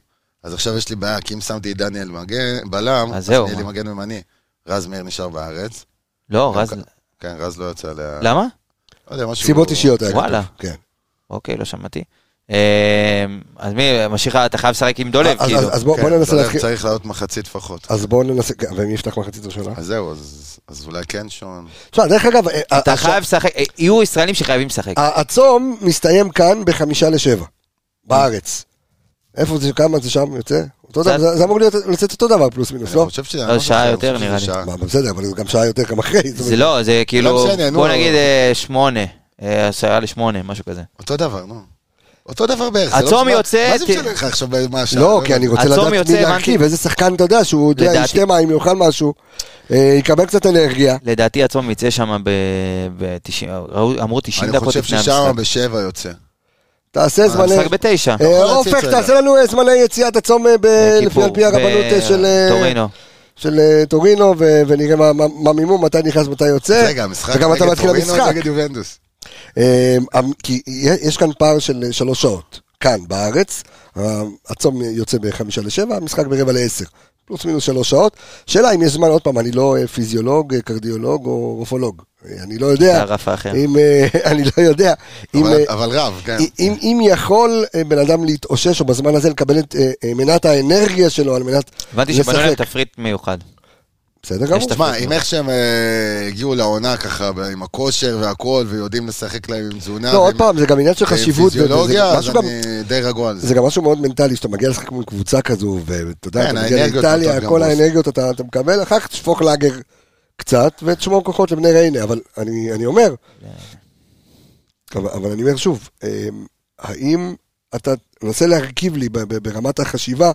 אז עכשיו יש לי בעיה, כי אם שמתי את דניאל מגן, בלם, אז אז זהו, יהיה לי? מגן ימני. רז מאיר נשאר בארץ. לא, רז... כן, רז לא יוצא ל... למה? לא יודע, משהו... סיבות אישיות וואלה. כן. אוקיי, לא שמעתי. אה, אז מי, משאיר, אתה חייב לשחק עם דולב, אז- כאילו. אז- אז בוא כן, ננסה דולב להתחיל. צריך לעלות מחצית לפחות. אז בואו ננסה, כן, ומי יפתח מחצית ראשונה? אז זהו, אז אולי כן שון. תשמע, דרך אגב, אה, אתה הש- חייב לשחק, אה, יהיו ישראלים שחייבים לשחק. הצום מסתיים כאן בחמישה לשבע, בארץ. איפה זה, כמה זה שם יוצא? אותו דבר, קצת. זה אמור להיות- לצאת אותו דבר פלוס מינוס, אני לא? חושב שזה... לא, אני לא שעה יותר, אני נראה לי. בסדר, אבל זה גם שעה יותר גם אחרי. זה לא, זה כאילו, נו. בוא נגיד אה, שמונה, אה, עשרה לשמונה, משהו כזה. אותו דבר, נו. אותו דבר בערך. זה לא הצום משנה- יוצא, מה זה משנה לך עכשיו מה השעה? לא, כי אני רוצה לדעת מי. להרכיב, איזה שחקן אתה יודע, שהוא יודע, ישתה מים, יאכל משהו, אה, יקבל קצת אנרגיה. לדעתי הצום יצא שם ב-90, אמרו 90 אני דקות חושב לפני ששם המשחק. בשבע יוצא. תעשה זמני... המשחק בתשע. אה, יכול אופק. תעשה לנו אה, זמני יציאת הצום ב- לפי על פי הרבנות של... טורינו. של טורינו, ו- ונראה מה- מימום, מתי נכנס, מתי יוצא. רגע, המשחק נגד טורינו. נגד יובנטוס. אה, המ- כי יש כאן פער של אה, שלוש שעות, כאן בארץ, אה, הצום יוצא בחמישה לשבע, המשחק ברבע לעשר, פלוס מינוס שלוש שעות. שאלה אם יש זמן, עוד פעם, אני לא אה, פיזיולוג, קרדיולוג או רופולוג, אה, אני לא זה יודע, הרף האחר. אם, אני לא יודע, אם, אבל- אה, אבל רב, כן. אם, אם יכול בן אדם להתאושש, או בזמן הזה לקבל את מנת האנרגיה שלו על מנת הבנתי שבנו להם לשחק. תפריט מיוחד. בסדר גמור. תשמע, עם איך שהם אה, הגיעו לעונה ככה, עם הכושר והכל, ויודעים לשחק להם עם תזונה. לא, עוד פעם, זה גם עניין של ועם חשיבות, פיזיולוגיה, אז אני די רגוע על זה. זה גם משהו מאוד מנטלי, שאתה מגיע לשחק מול קבוצה כזו, ואתה יודע, כן, אתה מגיע לאיטליה, כל. האנרגיות אתה מקבל, אחר כך תשפוך לאגר קצת, ותשמור כוחות לבני ריינה, אבל אני אני אומר, אבל אבל אני אומר שוב, אה, האם אתה מנסה להרכיב לי ברמת החשיבה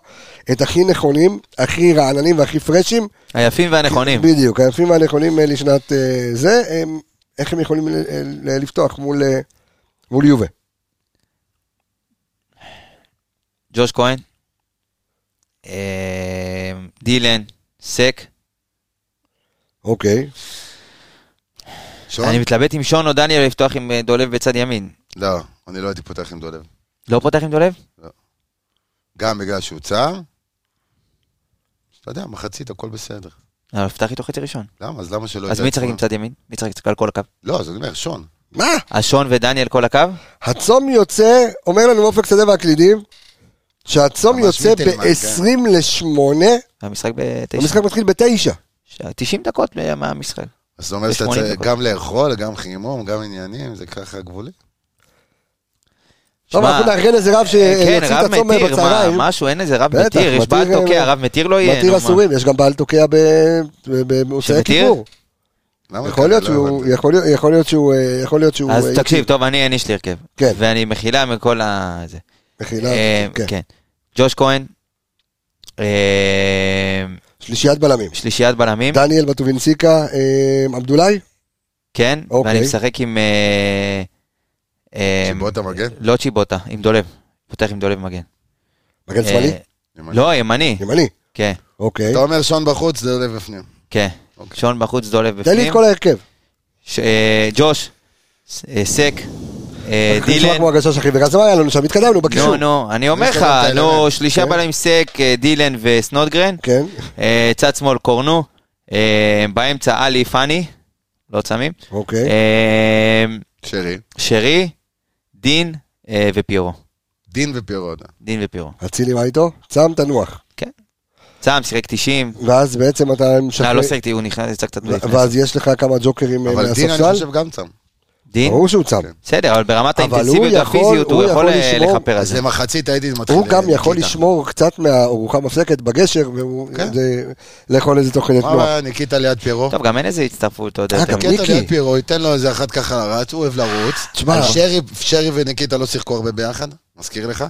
את הכי נכונים, הכי רעננים והכי פרשים, היפים והנכונים. בדיוק, היפים והנכונים אה, לשנת אה, זה, הם- איך הם יכולים ל- ל- לפתוח מול אה, מול יובה. ג'וש כהן, אה, דילן, סק. אוקיי. שון? אני מתלבט עם שון או דניאל לפתוח עם אה, דולב בצד ימין. לא, אני לא הייתי פותח עם דולב. לא פותח עם דולב? גם בגלל שהוא צר. אתה יודע, מחצית, הכל בסדר. אבל פתח איתו חצי ראשון. למה? אז למה שלא... אז מי שון? עם צד ימין? מי ישחק על כל הקו? לא, אז אני אומר, שון. מה? אז שון ודניאל כל הקו? הצום יוצא, אומר לנו אופק שדה והקלידים, שהצום יוצא מיטלמן, ב-20 ל-8, המשחק בתשע. המשחק מתחיל ב-9. ש- 90 דקות מהמשחק. אז זאת אומרת שאתה ב- 80 צריך. גם לאכול, גם חימום, גם עניינים, זה ככה גבולי. טוב, אנחנו נארגן איזה רב כן, שיוציא את הצום בצהריים. משהו, אין איזה רב מתיר, יש בעל מתיר, תוקע, אה, רב מתיר לא יהיה. מתיר. אסורים, יש גם בעל תוקע ב- ב- במוצאי? כיפור. למה יכול? להיות לא שהוא. יכול להיות- יכול להיות שהוא, אה, יכול להיות שהוא... אז אה, תקשיב, טוב, אני, אין יש לי הרכב. כן. ואני מחילה מכל ה... זה. מחילה, אה, כן. כן. ג'וש כהן, אה, שלישיית בלמים. שלישיית בלמים, דניאל בטובינסיקה, אה, עבדולאי? כן, אוקיי. ואני משחק עם... אה, צ'יבוטה מגן? לא צ'יבוטה, עם דולב. פותח עם דולב מגן. מגן שמאלי? אה, לא, ימני. ימני. כן, אוקיי. אתה אומר שון בחוץ, זה עולה בפנים. כן. אוקיי. שון בחוץ, דולב תן לי בפנים. את כל ההרכב. ש- אה, ג'וש, סק, אה, נשמע דילן. כמו הגשש אחי, וגם מה היה לנו שם? התקדמנו בקישור. נו, נו, אני אומר לך. נו, שלישה כן. בלמים סק, דילן וסנודגרן. כן, צד שמאל קורנו. באמצע עלי פאני. לא צמים. אוקיי. שרי. שרי, דין אה, ופיירו. דין ופירודה. דין ופיירו. אצילי מה איתו? צם תנוח. כן. צם, שיחק 90. ואז בעצם אתה משחרר... לא, לא שיחקתי, הוא נכנס, יצא קצת. ואז יש לך כמה ג'וקרים אה, אבל דין, אני מהספסל. חושב, גם צם. דין? ברור שהוא צם. כן. בסדר, אבל ברמת האינטנסיביות יכול- והפיזיות, הוא יכול יכול אה, לכפר על אז זה. למחצית הייתי מתחיל... הוא גם יכול ניקיטה. לשמור קצת מהארוחה המפסקת בגשר, כן. זה- לאכול איזה תוך כדי מה תנועה. ניקיטה ליד פירו? טוב, גם אין איזה הצטרפות, אתה יודע. אה, ניקיטה ניקי. ליד פירו, ייתן לו איזה אחת ככה לרץ, הוא אוהב לרוץ. שרי וניקיטה לא שיחקו הרבה ביחד, מזכיר לך?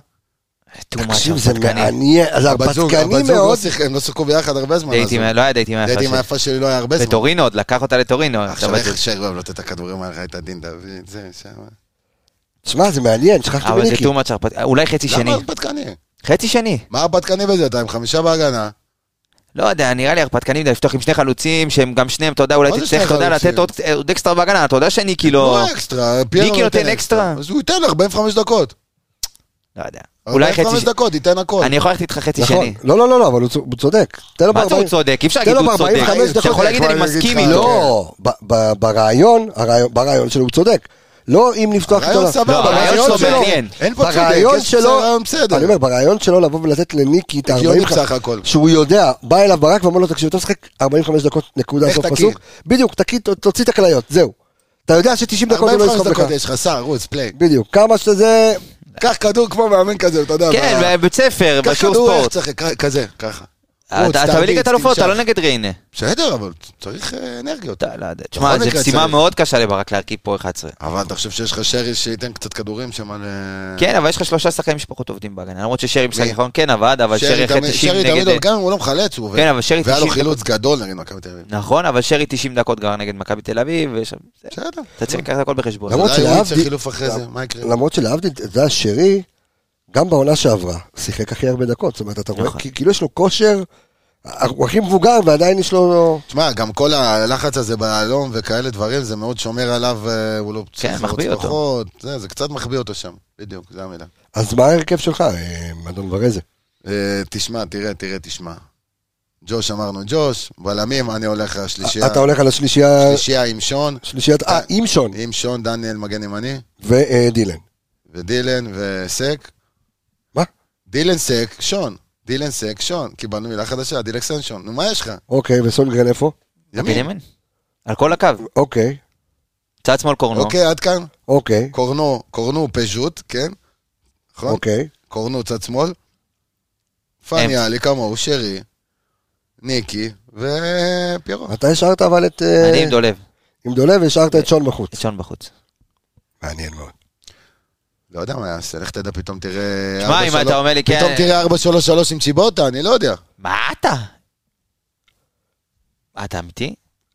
Too much תקשיב, זה. מעניין, אז הרפתקני לא מאוד. הם לא שיחקו ביחד הרבה זמן. דייטים, לא היה דייטים היפה דייטים שלי. היפה שלי לא היה הרבה זמן. בטורינו עוד, לקח אותה לטורינו. עכשיו איך אוהב לתת את הכדורים האלה, את הדין דוד, זה, שם. תשמע, זה מעניין, שכחתי אבל זה מניקי. much הרפתקני. אולי חצי שני. למה הרפתקני? חצי שני. מה הרפתקני בזה? אתה עם חמישה בהגנה. לא יודע, נראה לי הרפתקני מדי לפתוח עם שני חלוצים, שהם גם שניהם, אתה יודע, אולי תצטרך, אתה יודע? לתת עוד- אקסטרה בהגנה, אתה יודע שניקי לא... לא אקסטרה, פיירו נותן אקסטרה? אז הוא ייתן 45 דקות. לא יודע. אולי חצי 45 שני. דקות, ייתן הכל. אני יכול ללכת איתך חצי נכון. שני. לא, לא, לא, לא, אבל הוא צודק. תן לו מה זה הוא ב-40 צודק? אי אפשר תן להגיד לו הוא צודק. ב-45 אתה יכול דקות. להגיד אני מסכים לך. איתו. לא, ברעיון, ברעיון שלו הוא צודק. לא אם לפתוח איתו... הרעיון סבבה, לא, הרעיון שלו מעניין. אין פה צודק, ברעיון יש שלו, רעיון בסדר. אני אומר, ברעיון שלו לבוא ולתת לניקי את הגיוני ה-45, בסך הכל. שהוא יודע, בא אליו ברק ואומר לו, תקשיב, אתה משחק 45 דקות, נקודה, סוף? פסוק, בדיוק, תקיא, ת- תוציא את הכליות, זהו. אתה יודע ש-90 דקות הוא לא 45 יסחוב לך. דקות יש לך, סע, רוץ, פליי. בדיוק, כמה שזה... קח כדור כמו מאמן כזה, אתה יודע. כן, בבית ספר, קח בשיעור כדור, איך ספורט. צריך, כזה, ככה. רוץ, אתה בליגת אלופות, אתה לא. נגד ריינה. בסדר, אבל צריך אה, אנרגיות. אתה לא יודע. תשמע, זו משימה. מאוד קשה לברק להרכיב פה 11. אבל אתה חושב שיש לך שרי שייתן קצת כדורים שם על... אה, כן, אבל יש לך שלושה שחקנים שפחות עובדים בהגנה. למרות ששרי משחק? אחרון כן עבד, אבל שרי אחרי תמיד- 90 שרי תמיד, נגד... גם אם הוא לא מחלץ, הוא עובד. כן, אבל שרי והיה לו 90 חילוץ גדול נגד מכבי תל אביב. נכון, אבל שרי 90 דקות כבר נגד מכבי תל אביב, בסדר. אתה צריך לקחת הכל בחשבון. למרות שלהבדיל- אתה יודע, שרי, גם בעונה שעברה, שיחק הכי הרבה דקות. זאת אומרת, אתה רואה, נכון. כי- כאילו יש לו כושר, הוא הכי מבוגר ועדיין יש לו... תשמע, גם כל הלחץ הזה ביהלום וכאלה דברים, זה מאוד שומר עליו, אה, הוא לא צריך לרוץ מחביא אותו. פחות, זה זה קצת מחביא אותו שם, בדיוק, זה המילה. אז מה ההרכב שלך, אה, אדון ורזה? אה, תשמע, תראה, תראה, תשמע. ג'וש אמרנו ג'וש, בלמים, אני הולך לשלישייה. אתה הולך על השלישייה, שלישייה עם שון, שלישיית, אה, עם שון עם שון, דניאל מגן ימני, ודילן. ודילן וסק. מה? דילן סק, שון. דילן סק, שון. קיבלנו מילה חדשה, דילק סנשון. נו, מה יש לך? אוקיי, וסונגרן איפה? ימין ימין. על כל הקו. אוקיי, צד שמאל קורנו. אוקיי, עד כאן. אוקיי, קורנו, קורנו פז'וט, כן? נכון? אוקיי. קורנו צד שמאל. פניאלי כמוהו, שרי, ניקי ופיירו. אתה השארת אבל את... אה, אני עם דולב. עם דולב והשארת את שון בחוץ. את שון בחוץ. מעניין מאוד. לא יודע מה יעשה, לך תדע, פתאום תראה... שמע, אם 4-3 אתה אומר לי, כן... פתאום תראה 4-3-3 עם צ'יבוטה, אני לא יודע. מה אתה? אתה אמיתי?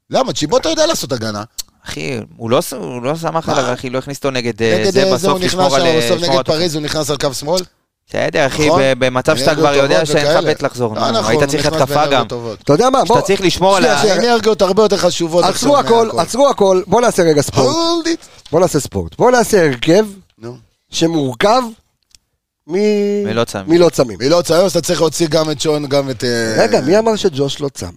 למה? צ'יבוטה יודע לעשות הגנה. אחי, הוא לא, הוא לא שמח מה? עליו, אחי, לא הכניס אותו נגד אה, נגד זה אה, זה בסוף הוא נכנס לשמור שם, על... בסוף לשמור נגד פריז הוא נכנס על קו שמאל. בסדר, אחי, נכון? במצב שאתה אנרגיות כבר יודע שאין לך. בית לחזור. לא נכון, היית הוא צריך התקפה גם. אתה יודע מה, בוא, שאתה צריך לשמור על ה... שנייה. האנרגיות הרבה יותר חשובות. עצרו הכל. עצרו הכל, בוא נעשה רגע ספורט. בוא נעשה ספורט. בוא נעשה הרכב. שמורכב מ... מלא צמים. מלא צמים. מילות ציון, אז אתה צריך להוציא גם את שון, גם את... אה, רגע, מי אמר שג'וש לא צם?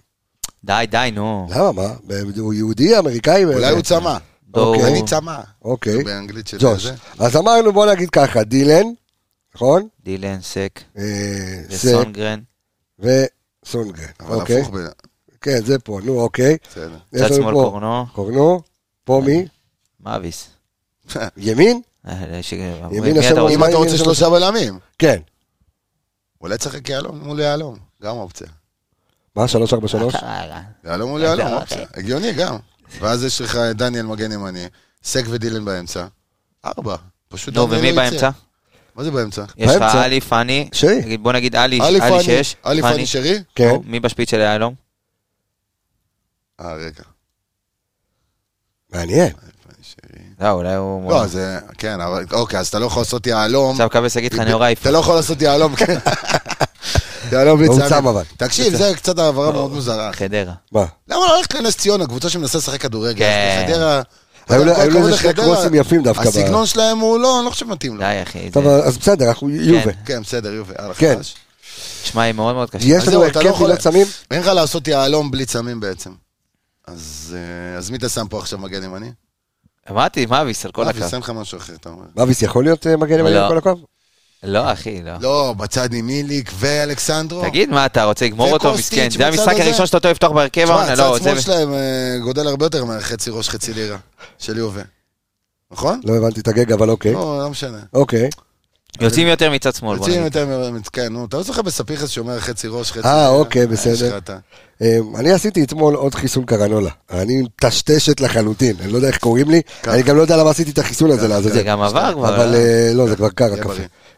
די, די, נו. למה, מה? הוא יהודי, אמריקאי? אולי הוא צמא. אוקיי. אני צמא. אוקיי. באנגלית של ג'וש. אז אמרנו, בוא נגיד ככה, דילן, נכון? דילן, סק, אה, וסונגרן. וסונגרן. אבל אוקיי. הפוך, ב- כן, זה פה, נו, אוקיי. בסדר. צד שמאל קורנו. קורנו, פה מי? מאביס. ימין? אה? אם אתה רוצה שלושה בלמים, כן. אולי תשחק יהלום מול יהלום. גם אופציה. מה, 343? יהלום מול יהלום, אוקיי. אופציה. הגיוני גם. ואז יש לך דניאל מגן ימני, סק ודילן באמצע. ארבע. פשוט נו, דניאל ומי לא. באמצע? מה זה באמצע? יש לך. עלי, פאני. שרי. בוא נגיד עלי, עלי שש. עלי פאני שרי? כן. מי בשפיץ של היהלום? אה, רגע. מעניין. לא, אולי הוא... לא, זה, כן, אבל, אוקיי, אז אתה לא יכול לעשות יהלום. עכשיו קבס יגיד לך נאורי אתה לא יכול לעשות יהלום, כן. יהלום בלי הוא צמי. צם אבל. תקשיב, זה קצת העברה מאוד מוזרה. חדרה. מה? למה לא ללכת לנס ציונה, קבוצה שמנסה לשחק כדורגל? כן. חדרה... היו לזה שני קרוסים יפים דווקא. הסגנון שלהם הוא לא, אני לא חושב מתאים לו. די, אחי. טוב, אז בסדר, אנחנו יובה. כן, בסדר, יאללה, כן. תשמע, היא מאוד מאוד קשה. יש לנו לא הרכב יכול- מלא צמים? אין לך לעשות יהלום בלי צמים בעצם. אז אה, אז מי אתה שם פה עכשיו מגן ימני? אמרתי, מאביס על כל הקו. שם לך משהו אחר, אתה אומר. מאביס יכול להיות אה, מגן ימני לא. על כל הקו? לא, אחי, לא. לא, בצד עם מיליק ואלכסנדרו. תגיד, מה אתה רוצה לגמור אותו, מסכן? זה המשחק. הראשון שאתה טועה לפתוח בהרכב העונה? לא, הצד זה... שמאל שלהם אה, גודל הרבה יותר מחצי ראש, חצי לירה. של יובה. נכון? לא הבנתי את הגג, אבל אוקיי. לא, לא משנה. אוקיי. יוצאים יותר מצד שמאל, יוצאים. יותר, מ- כן, נו, אתה לא זוכר בספיחס שאומר חצי ראש, חצי... אה? אוקיי, אה, בסדר. יש לך את ה- אמ, אני עשיתי אתמול עוד חיסון קרנולה. אני מטשטשת לחלוטין, אני לא יודע איך קוראים לי. אני גם לא יודע למה עשיתי את החיסון הזה לעזאזל. זה גם עבר כבר. אבל אה? אה, לא, זה כבר קר הקפה.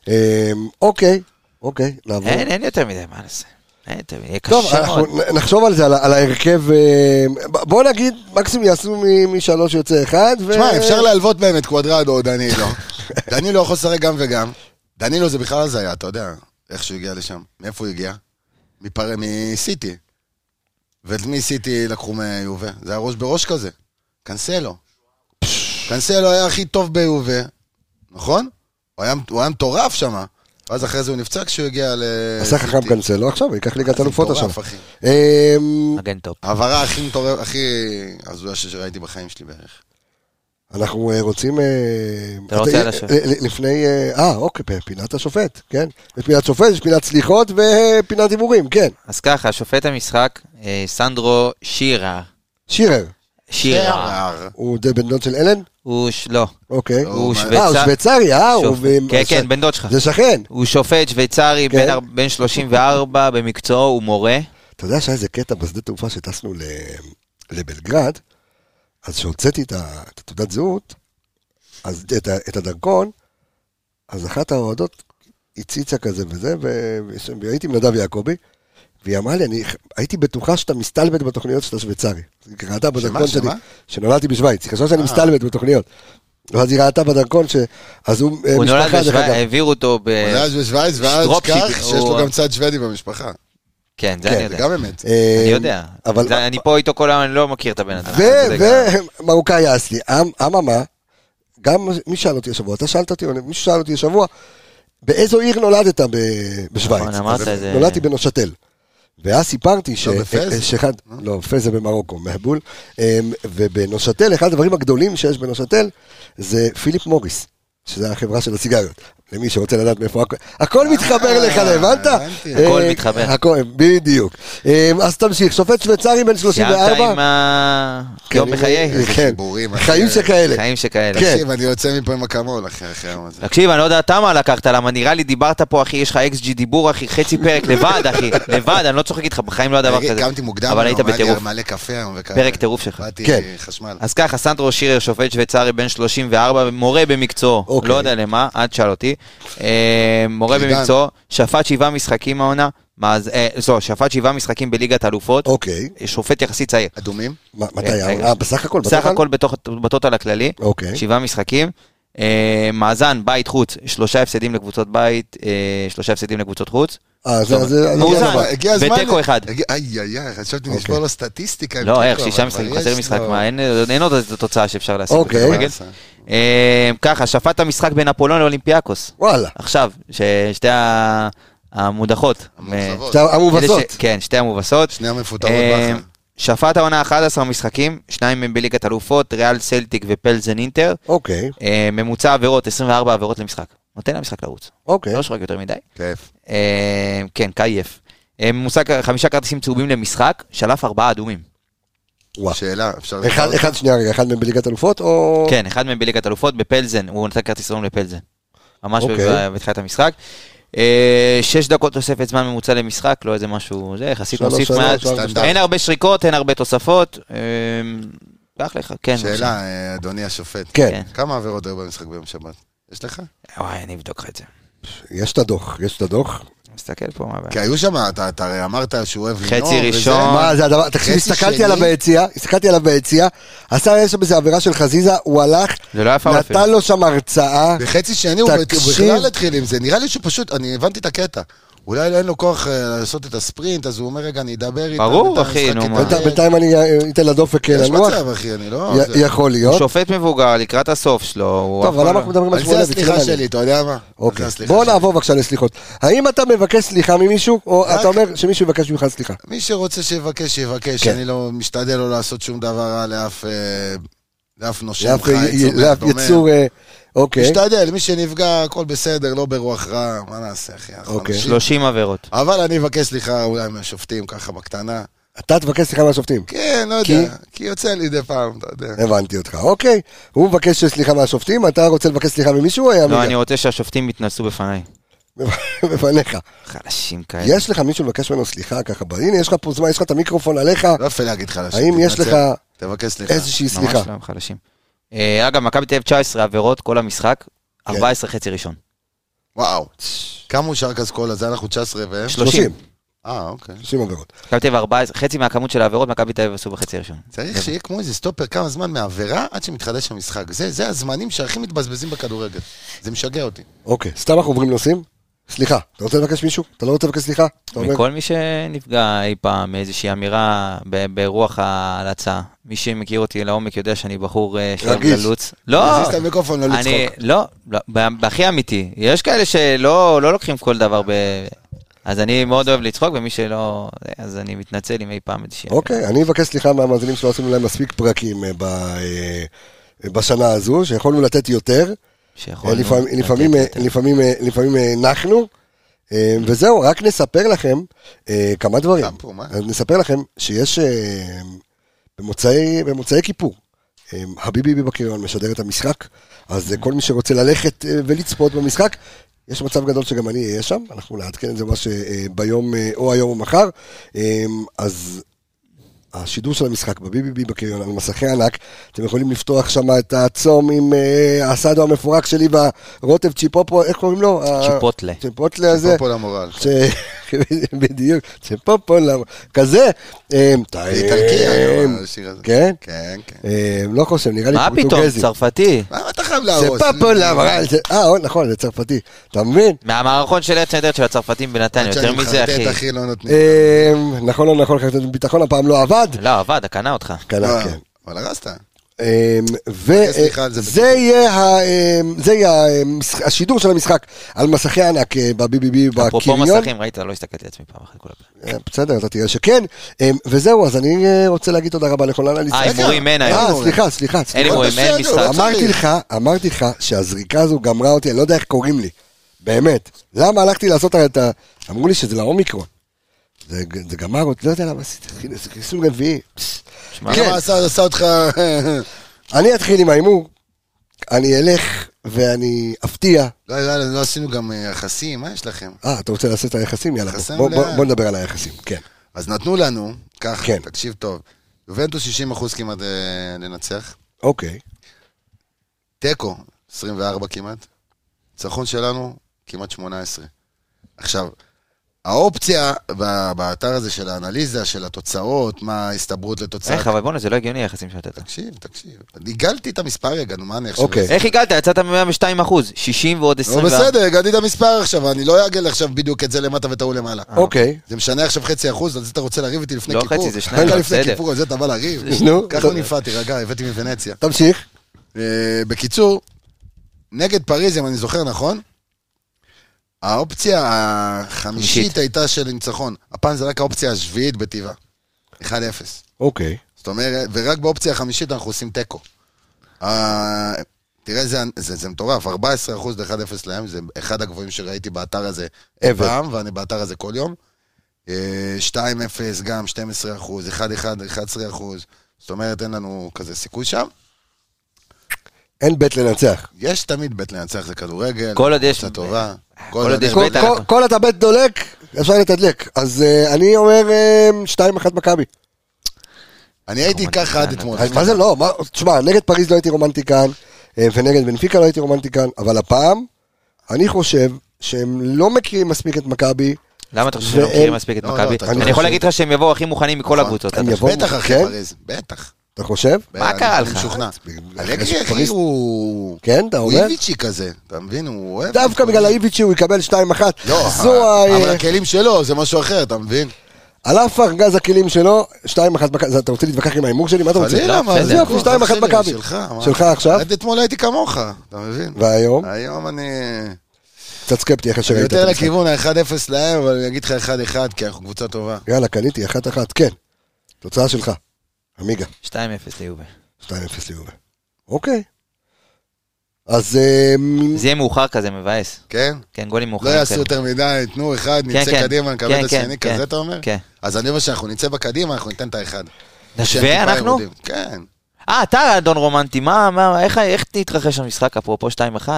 אמ, אוקיי, אוקיי, נעבור. אין, אין יותר מדי, מה נעשה? טוב, אנחנו נחשוב על זה, על ההרכב. אה, בוא נגיד, מקסימום יעשו משלוש יוצא אחד. תשמע, אפשר להלוות בהם את קוואדרדו או דנילו. דנילו יכול לשחק גם וגם. דנילו זה בכלל הזיה, אתה יודע, איך שהוא הגיע לשם. מאיפה הוא הגיע? מפר... מסיטי. ואת מי סיטי לקחו מיובה? זה היה ראש בראש כזה. קנסלו. קנסלו היה הכי טוב ביובה, נכון? הוא היה, הוא היה מטורף שם. ואז אחרי זה הוא נפצע כשהוא הגיע ל... עשה חכם קנסלו, עכשיו הוא ייקח ליגת אלופות עכשיו. מטורף, אחי. אמ, מגן טופ. העברה הכי מטורף, הכי הזויה שראיתי בחיים שלי בערך. אנחנו אה, רוצים... אה, אתה רוצה על השופט? אה, לפני... אה, אוקיי, פינת השופט, כן. יש פינת שופט, יש פינת סליחות ופינת הימורים, כן. אז ככה, שופט המשחק, סנדרו שירה. שירר, שירה. שער. הוא בן דוד של אלן? הוא. לא. אוקיי. הוא אה, שוויצר- הוא שוויצרי, אה, הוא... כן, כן, בן דוד שלך. זה שכן. הוא שופט שוויצרי, כן. בן אר- בן 34 במקצועו, הוא מורה. אתה יודע שהיה איזה קטע בשדה תעופה שטסנו. לבלגרד, אז שהוצאתי את התעודת זהות, אז את. את הדרכון, אז אחת האוהדות הציצה כזה וזה, ו... והייתי עם נדב יעקבי, והיא אמרה לי, אני הייתי בטוחה שאתה מסתלבט בתוכניות שאתה שוויצרי. היא ראתה בדרכון שלי, שמה? שנולדתי בשוויץ, היא חשבה שאני אה. מסתלבט בתוכניות. ואז היא ראתה בדרכון ש... אז הוא אה, הוא נולד בשוויץ. העבירו אותו ב... הוא נולד בשוויץ, ואז כך שיש לו גם צד שוודי במשפחה. כן, זה כן, אני זה יודע. גם אמת. אה, אני יודע. אבל... זה- אני פה איתו כל היום, אני לא מכיר את הבן אדם. ו- זה ומרוקאי אסלי, אמ- אממה, גם מי שאל אותי השבוע, אתה שאלת אותי, או מישהו שאל אותי השבוע, באיזו עיר נולדת ב- בשוויץ? נכון, אמרת את זה. נולדתי בנושתל. ואז סיפרתי ש... לא, בפז? שאחד, לא, פז זה במרוקו, מהבול. אמ, ובנושתל, אחד הדברים הגדולים שיש בנושתל זה פיליפ מוריס, שזה החברה של הסיגריות. למי שרוצה לדעת מאיפה הכל, הכל מתחבר לך, הבנת? הבנתי. הכל אה, מתחבר. הכל, בדיוק. אמ, אז תמשיך, שופט שוויצרי בן סיימת 34. עם ה... כן, יום בחיי? כן. חיים שכאלה. חיים שכאלה. כן. תקשיב, אני יוצא מפה עם אקמול, אחי, אחרי היום הזה. תקשיב, אני לא יודע אתה מה לקחת, למה נראה לי דיברת פה, אחי, יש לך אקס ג'י דיבור, אחי, חצי פרק לבד, אחי, לבד, אני לא צוחק איתך, בחיים לא היה דבר כזה. קמתי מוקדם, אבל היית בטירוף. מלא קפה היום וכאלה. פרק טירוף שלך. באתי כן. חשמל. אז ככה, סנדרו שירר, שופט שוויצרי, בן 34, מורה במקצועו, אוקיי. לא יודע למה, אל תשאל אותי. אה, מורה. במקצועו, שפט שבעה משחקים העונה, מה זה, אה, לא, שפט שבעה משחקים בליגת אלופות, אוקיי, שופט יחסית צעיר. אדומים? מה- מתי. אה, בסך הכל? בסך? הכל בטוטל הכללי, אוקיי. שבעה משחקים. אה, מאזן, בית חוץ, שלושה הפסדים לקבוצות בית, אה, שלושה הפסדים לקבוצות חוץ. אה, מאוזן. ותיקו אחד. איי, איי, איי, חשבתי אוקיי. נשבור לו סטטיסטיקה. לא, איך, שישה משחקים, חסר משחק, מה, אין אין עוד איזו תוצאה שאפשר להשיג אוקיי. אה, ככה, שפט המשחק בין אפולון לאולימפיאקוס. וואלה. עכשיו, ששתי ה- המודחות. המובסות. כן, שתי המובסות. שני המפוטרות אה, בכר. שפט העונה 11 משחקים, שניים הם בליגת אלופות, ריאל סלטיק ופלזן אינטר. אוקיי, אה, ממוצע עבירות, 24 עבירות למשחק. נותן למשחק לרוץ. אוקיי. לא שורק יותר מדי. כיף. כן, קייף. ממוצע חמישה כרטיסים צהובים למשחק, שלף ארבעה אדומים. וואו. שאלה, אפשר... אחד? אחד, שנייה רגע, אחד מהם בליגת אלופות או... כן, אחד מהם בליגת אלופות, בפלזן, הוא נתן כרטיס אדום לפלזן. ממש אוקיי. ב- בתחילת המשחק. אה, שש דקות תוספת זמן ממוצע למשחק, לא איזה משהו, זה יחסית מוסיף שלוש, מעט. אין הרבה שריקות, אין הרבה תוספות. אה, קח לך, כן. שאלה, אה, אדוני השופט. כן, כן. כמה עבירות היו במשחק ביום שבת? יש לך? וואי, אני אבדוק לך את זה. יש את הדוח, יש את הדוח. מסתכל פה, מה הבעיה. כי היו שם, אתה אתה הרי אמרת שהוא אוהב לנאום. חצי. ראשון. מה זה הדבר, תקשיב, הסתכלתי. עליו ביציאה, הסתכלתי עליו ביציאה, עשה יש שם איזה עבירה של חזיזה, הוא הלך, לא. נתן לו שם הרצאה, בחצי שני הוא. בכלל התחיל עם זה, נראה לי שהוא פשוט, אני הבנתי את הקטע. אולי אין לו כוח אה, לעשות את הספרינט, אז הוא אומר, רגע, אני אדבר איתם. ברור, אחי, נו, איתם." מה. בינתיים- אני אה, אתן לדופק אה, יש לנוח, מצב, אחי, אני לא... יכול להיות. שופט מבוגר, לקראת הסוף שלו. טוב, אבל למה לא- אנחנו מדברים על על זה? הסליחה. שלי, אתה יודע מה? אוקיי, על זה הסליחה בוא שלי. נעבור בבקשה לסליחות. האם אתה מבקש סליחה ממישהו, או אתה אומר שמישהו יבקש ממך סליחה? מי שרוצה שיבקש, שיבקש. כן. אני לא משתדל לא לעשות שום דבר רע לאף... לאף נושם חי, לאף. יצור אוקיי. משתדל, מי שנפגע, הכל בסדר, לא ברוח רע, מה נעשה, אחי? אוקיי. אנשים. 30 עבירות. אבל אני אבקש סליחה אולי מהשופטים, ככה בקטנה. אתה תבקש סליחה מהשופטים. כן, לא כי? יודע, כי יוצא לי מדי פעם, אתה יודע. הבנתי אותך, אוקיי. הוא מבקש סליחה מהשופטים, אתה רוצה לבקש סליחה ממישהו לא, מיגה? אני רוצה שהשופטים יתנסו בפניי. בפניך. חלשים כאלה. יש לך מישהו לבקש ממנו סליחה ככה? הנה, יש לך פה זמן, יש לך את המיקרופון עליך, לא יפה להגיד לשם. האם יש לך תבקש סליחה. איזושהי ממש? לא, חלשים. אה, אגב, מכבי תל אביב 19 עבירות כל המשחק, כן. 14 חצי ראשון. וואו. כמה הוא שרק אסכולה? זה אנחנו 19 והם? 30. אה, אוקיי. 30 עבירות. מכבי תל אביב 14, חצי מהכמות של העבירות מכבי תל אביב עשו בחצי הראשון. צריך שיהיה כמו איזה סטופר כמה זמן מעבירה עד שמתחדש המשחק. זה, זה הזמנים שהכי מתבזבזים בכדורגל. זה משגע אותי. אוקיי, סתם אנחנו עוברים נושאים? סליחה, אתה רוצה לבקש מישהו? אתה לא רוצה לבקש סליחה? מכל מי שנפגע אי פעם מאיזושהי אמירה ברוח ההלצה. מי שמכיר אותי לעומק יודע שאני בחור אה, שאוהב רגיש. ללוץ. לא, תזיז את המיקרופון, לא אני. לא, לא, בהכי אמיתי. יש כאלה שלא לא לוקחים כל דבר ב... אז אני מאוד אוהב לצחוק, ומי שלא... אז אני מתנצל אם אי פעם איזושהי... אוקיי, אני אבקש סליחה מהמאזינים שלא עשינו להם מספיק פרקים אה, אה, בשנה הזו, שיכולנו לתת יותר. שיכולנו לפעמים- לתת לפעמים, אה, יותר. לפעמים, אה, לפעמים אה, נחנו. אה, וזהו, רק נספר לכם אה, כמה דברים. נספר לכם שיש אה, במוצאי, במוצאי כיפור, אה, הביבי בקריון משדר את המשחק, אז אה, כל מי שרוצה ללכת אה, ולצפות במשחק, יש מצב גדול שגם אני אהיה שם, אנחנו נעדכן את זה ממש אה, ביום, אה, או היום או מחר. אה, אז השידור של המשחק בביבי בקריון על מסכי ענק, אתם יכולים לפתוח שם את הצום עם אה, הסאדו המפורק שלי והרוטב צ'יפופו, איך קוראים לו? צ'יפוטלה. צ'יפוטלה הזה. פה למורל. ש... בדיוק, צ'יפופו, למה- כזה. אה, זה איטלקי, טעים. השיר הזה. כן? כן, כן. אה, לא חושב, נראה לי מה פתאום, פורטוגזי. צרפתי? מה אתה חייב להרוס? פופו למורל. אה, נכון, זה צרפתי. אתה מבין? מהמערכון של ארץ נהדרת של הצרפתים בנתניה, יותר מזה, אחי. לא. אה, נכון, לא נכון, ביטחון הפעם לא עבד. לא, עבד, קנה אותך. קנה, כן. אבל הרסת. זה וזה יהיה ה- אמ, זה יהיה המשח- השידור של המשחק על מסכי ענק אה, ב-BBB אפרופו בקריון. מסכים, ראית? לא הסתכלתי על עצמי פעם אחת כל הפעם. אה, בסדר, אתה תראה שכן. אמ, וזהו, אז אני אה, רוצה להגיד תודה רבה לכל האנליסטים. אה, הימורים אין היום. סליחה, סליחה, אין. הימורים, אין משחק. לא אמרתי. לך, אמרתי לך שהזריקה הזו גמרה אותי, אני לא יודע איך קוראים לי. באמת. למה הלכתי לעשות את ה... אמרו לי שזה לאומיקרון. זה זה גמר אותי, לא יודע למה עשיתי, זה חיסון רביעי. שמע, כן. למה עשה עשה אותך... אני אתחיל עם ההימור, אני אלך ואני אפתיע. לא, לא, לא עשינו גם אה, יחסים, מה יש לכם? אה, אתה רוצה לעשות את היחסים? יאללה, בוא- בוא? בוא נדבר על היחסים, כן. אז נתנו לנו, ככה, כן. תקשיב טוב, יובנטוס 60 אחוז כמעט אה, לנצח, אוקיי. תיקו 24 כמעט, ניצחון שלנו כמעט 18. עכשיו, האופציה באתר הזה של האנליזה, של התוצאות, מה ההסתברות לתוצאה, איך, אבל בואנה, זה לא הגיוני היחסים שנתת. תקשיב, תקשיב, עיגלתי את המספר רגע, נו מה אני עכשיו... אוקיי. איך הגעת? יצאת מ-102 אחוז, 60 ועוד לא 24. בסדר, הגעתי את המספר עכשיו, אני לא אעגל עכשיו בדיוק את זה למטה ואת ההוא למעלה. אוקיי. זה משנה עכשיו חצי אחוז, על זה אתה רוצה לריב איתי לפני לא כיפור? חצי, זה שניים, רגע לפני בסדר. כיפור, על זה אתה בא לריב? נו, ככה. נפעל, תירגע, הבאתי מוונציה. תמשיך. אה, בקיצור, נגד פריז, אם אני זוכר נכון, האופציה החמישית חמישית. הייתה של ניצחון. הפעם זה רק האופציה השביעית בטבעה. 1-0. אוקיי. זאת אומרת, ורק באופציה החמישית אנחנו עושים תיקו. אה, תראה, זה, זה, זה מטורף, 14% ל-1-0 להם, זה אחד הגבוהים שראיתי באתר הזה אי ever. פעם, ואני באתר הזה כל יום. אה, 2-0 גם 12%, 1-1, 11%, זאת אומרת, אין לנו כזה סיכוי שם. אין בית לנצח. יש תמיד בית לנצח, זה כדורגל, כל עוד יש- טובה. כל עוד יש כל- בית כל- אנחנו- כל אתה בית דולק, אפשר לתדלק. אז אה, אני אומר אה, 2-1 מכבי. אני הייתי ככה עד אתמול. מה זה לא? תשמע, נגד פריז לא הייתי רומנטי כאן, אה, ונגד בנפיקה לא הייתי רומנטי כאן, אבל הפעם, אני חושב שהם לא מכירים מספיק את מכבי. למה אתה חושב שהם לא מכירים מספיק את לא, לא, מכבי? אני יכול להגיד לך שהם יבואו הכי מוכנים מכל נכון. הקבוצות. בטח אחרי כן? פריז, בטח. אתה חושב? מה אני- קרה אני לך? משוכנע. אחרי אלגרי אחי הוא... כן, אתה הוא אומר? איביצ'י כזה, אתה מבין? הוא אוהב... דווקא בגלל האיביץ' שהוא יקבל 2-1. לא. אבל הכלים שלו זה משהו אחר, אתה מבין? על אף ארגז הכלים שלו, 2-1 מכבי. אתה רוצה להתווכח עם ההימור שלי? מה אתה רוצה? חלילה, לא, מה בסדר. זה? יופי, הכל, 2-1 אח שלי, מכבי. שלך, עכשיו? עד אתמול הייתי כמוך, אתה מבין? והיום? היום אני... קצת סקפטי אחרי אני שראית את יותר המשחק. לכיוון ה-1-0 להם, אבל אני אגיד לך 1-1, כי אנחנו קבוצה טובה. יאללה, קניתי, 1-1, כן. תוצאה שלך. עמיגה, 2-0 ליובה. 2-0 ליובה. אוקיי. אז אה, זה יהיה מאוחר כזה, מבאס. כן? כן, גולים לא מאוחרים. יעשו כאלה. יותר מדי, תנו אחד, נצא כן. קדימה, נקבל כן, את כן, השני, כן. כזה אתה אומר? כן. אז אני אומר שאנחנו נצא בקדימה, אנחנו ניתן את האחד. נשווה אנחנו? כן. אה, אתה אדון רומנטי, מה, מה, איך, איך תתרחש המשחק אפרופו 2-1?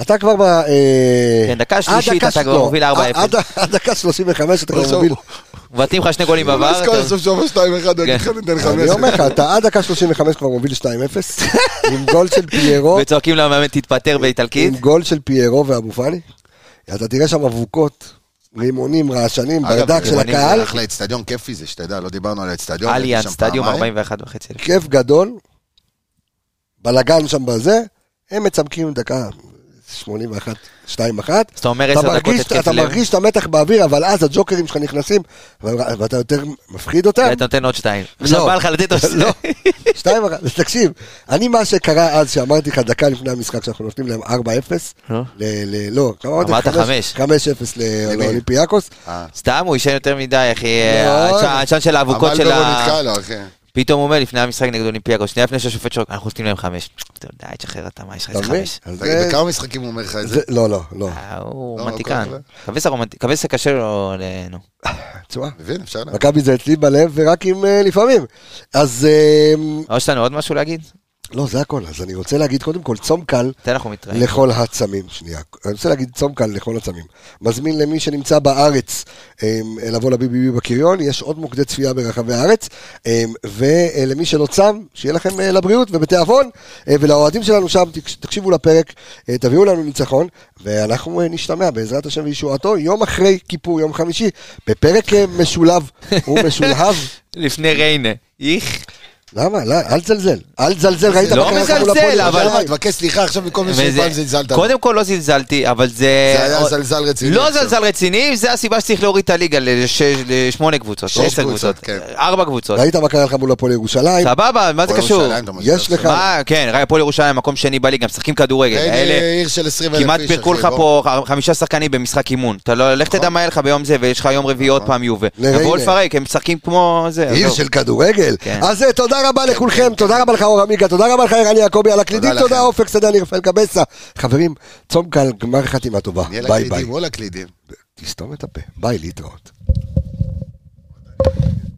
אתה כבר ב... אה, כן, דקה עד שלישית אתה כבר לא, מוביל 4-0. עד- עד דקה 35 אתה כבר מוביל. מבטאים לך שני גולים בעבר. אז כל אתה- הסוף שבוע 2-1, אני אגיד לך, ניתן אני 5. אומר לך, אתה עד דקה 35 כבר מוביל 2-0, עם גול של פיירו, וצועקים למאמן תתפטר באיטלקית. עם גול של פיירו ואבו פאני. אתה תראה שם אבוקות, רימונים, רעשנים, ברדק של רימונים הקהל, זה אחלה אצטדיון כיפי זה, שתדע, לא דיברנו על האצטדיון. אליאן, סטדיום פעמיים. 41 וחצי. כיף גדול, בלאגן שם בזה, הם מצמקים דקה 81, 2-1. אז אתה אומר אתה 10 דקות התקף אתה לב, מרגיש את המתח באוויר, אבל אז הג'וקרים שלך נכנסים, ואתה יותר מפחיד אותם. ואתה נותן עוד שתיים. עכשיו לא. בא לך לתת עוד לא. שתיים. שתיים. תקשיב, אני מה שקרה אז, שאמרתי לך דקה לפני המשחק, שאנחנו נותנים להם 4-0, לא. לא? אמרת חמש- חמש. 5-0 ל- לאולימפיאקוס. אה. סתם, הוא ישן יותר מדי, אחי. העשן- של האבוקות של ה... נתקע לו, אחי. פתאום הוא אומר לפני המשחק נגד אולימפיאקוס, שנייה לפני שהשופט שורק, אנחנו נותנים להם חמש. אתה יודע, תשחרר אתה, מה יש לך? חמש? בכמה משחקים הוא אומר לך את זה? לא, לא, לא. אה, הוא רומנטיקן. קבסה קשה לו, ל- נו. תשמע, מבין, אפשר לדעת. מכבי זה אצלי בלב ורק עם אה, לפעמים. אז אה, או יש לנו עוד משהו להגיד? לא, זה הכל. אז אני רוצה להגיד קודם כל צום קל. לכל הצמים. שנייה. אני רוצה להגיד צום קל לכל הצמים. מזמין למי שנמצא בארץ אה, לבוא לביבי בקריון, יש עוד מוקדי צפייה ברחבי הארץ. אה, ולמי שלא צם, שיהיה לכם אה, לבריאות ובתיאבון. אה, ולאוהדים שלנו שם, תקש- תקשיבו לפרק, אה, תביאו לנו ניצחון, ואנחנו נשתמע בעזרת השם וישועתו יום אחרי כיפור, יום חמישי, בפרק משולב ומשולהב. לפני ריינה. איך? למה? לא, אל תזלזל. אל תזלזל, ראית לא מה קרה לך מול מזלזל, הפועל אבל- ירושלים? אבל... תבקש סליחה עכשיו מכל מי וזה- שפעם זלזלת. קודם כל לא זלזלתי, אבל זה... זה היה זלזל רציני לא. זלזל רציני, זה הסיבה שצריך להוריד את הליגה לשמונה קבוצות, שש קבוצות, כן. ארבע קבוצות. ראית מה קרה לך מול הפועל ירושלים? סבבה, מה זה קשור? יש לך- כן, הפועל ירושלים מקום שני בליגה, משחקים כדורגל. האלה- אה, עיר של 20 אלף כמעט פירקו לך. פה חמישה שחקנים במשחק אימון. אתה לא, לך תדע מה יהיה לך ביום זה, ויש לך יום רביעי עוד פעם יובה. לריינה. יבואו לפרק, הם משחקים כמו זה. עיר עזוב. של כדורגל. אז תודה רבה לכולכם, תודה רבה לך אור עמיגה, תודה רבה לך ערן יעקבי על הקלידים, תודה. אופק סדני רפאל קבסה. חברים, צום קל, גמר חתימה טובה. ביי ביי. תסתום את הפה, ביי להתראות.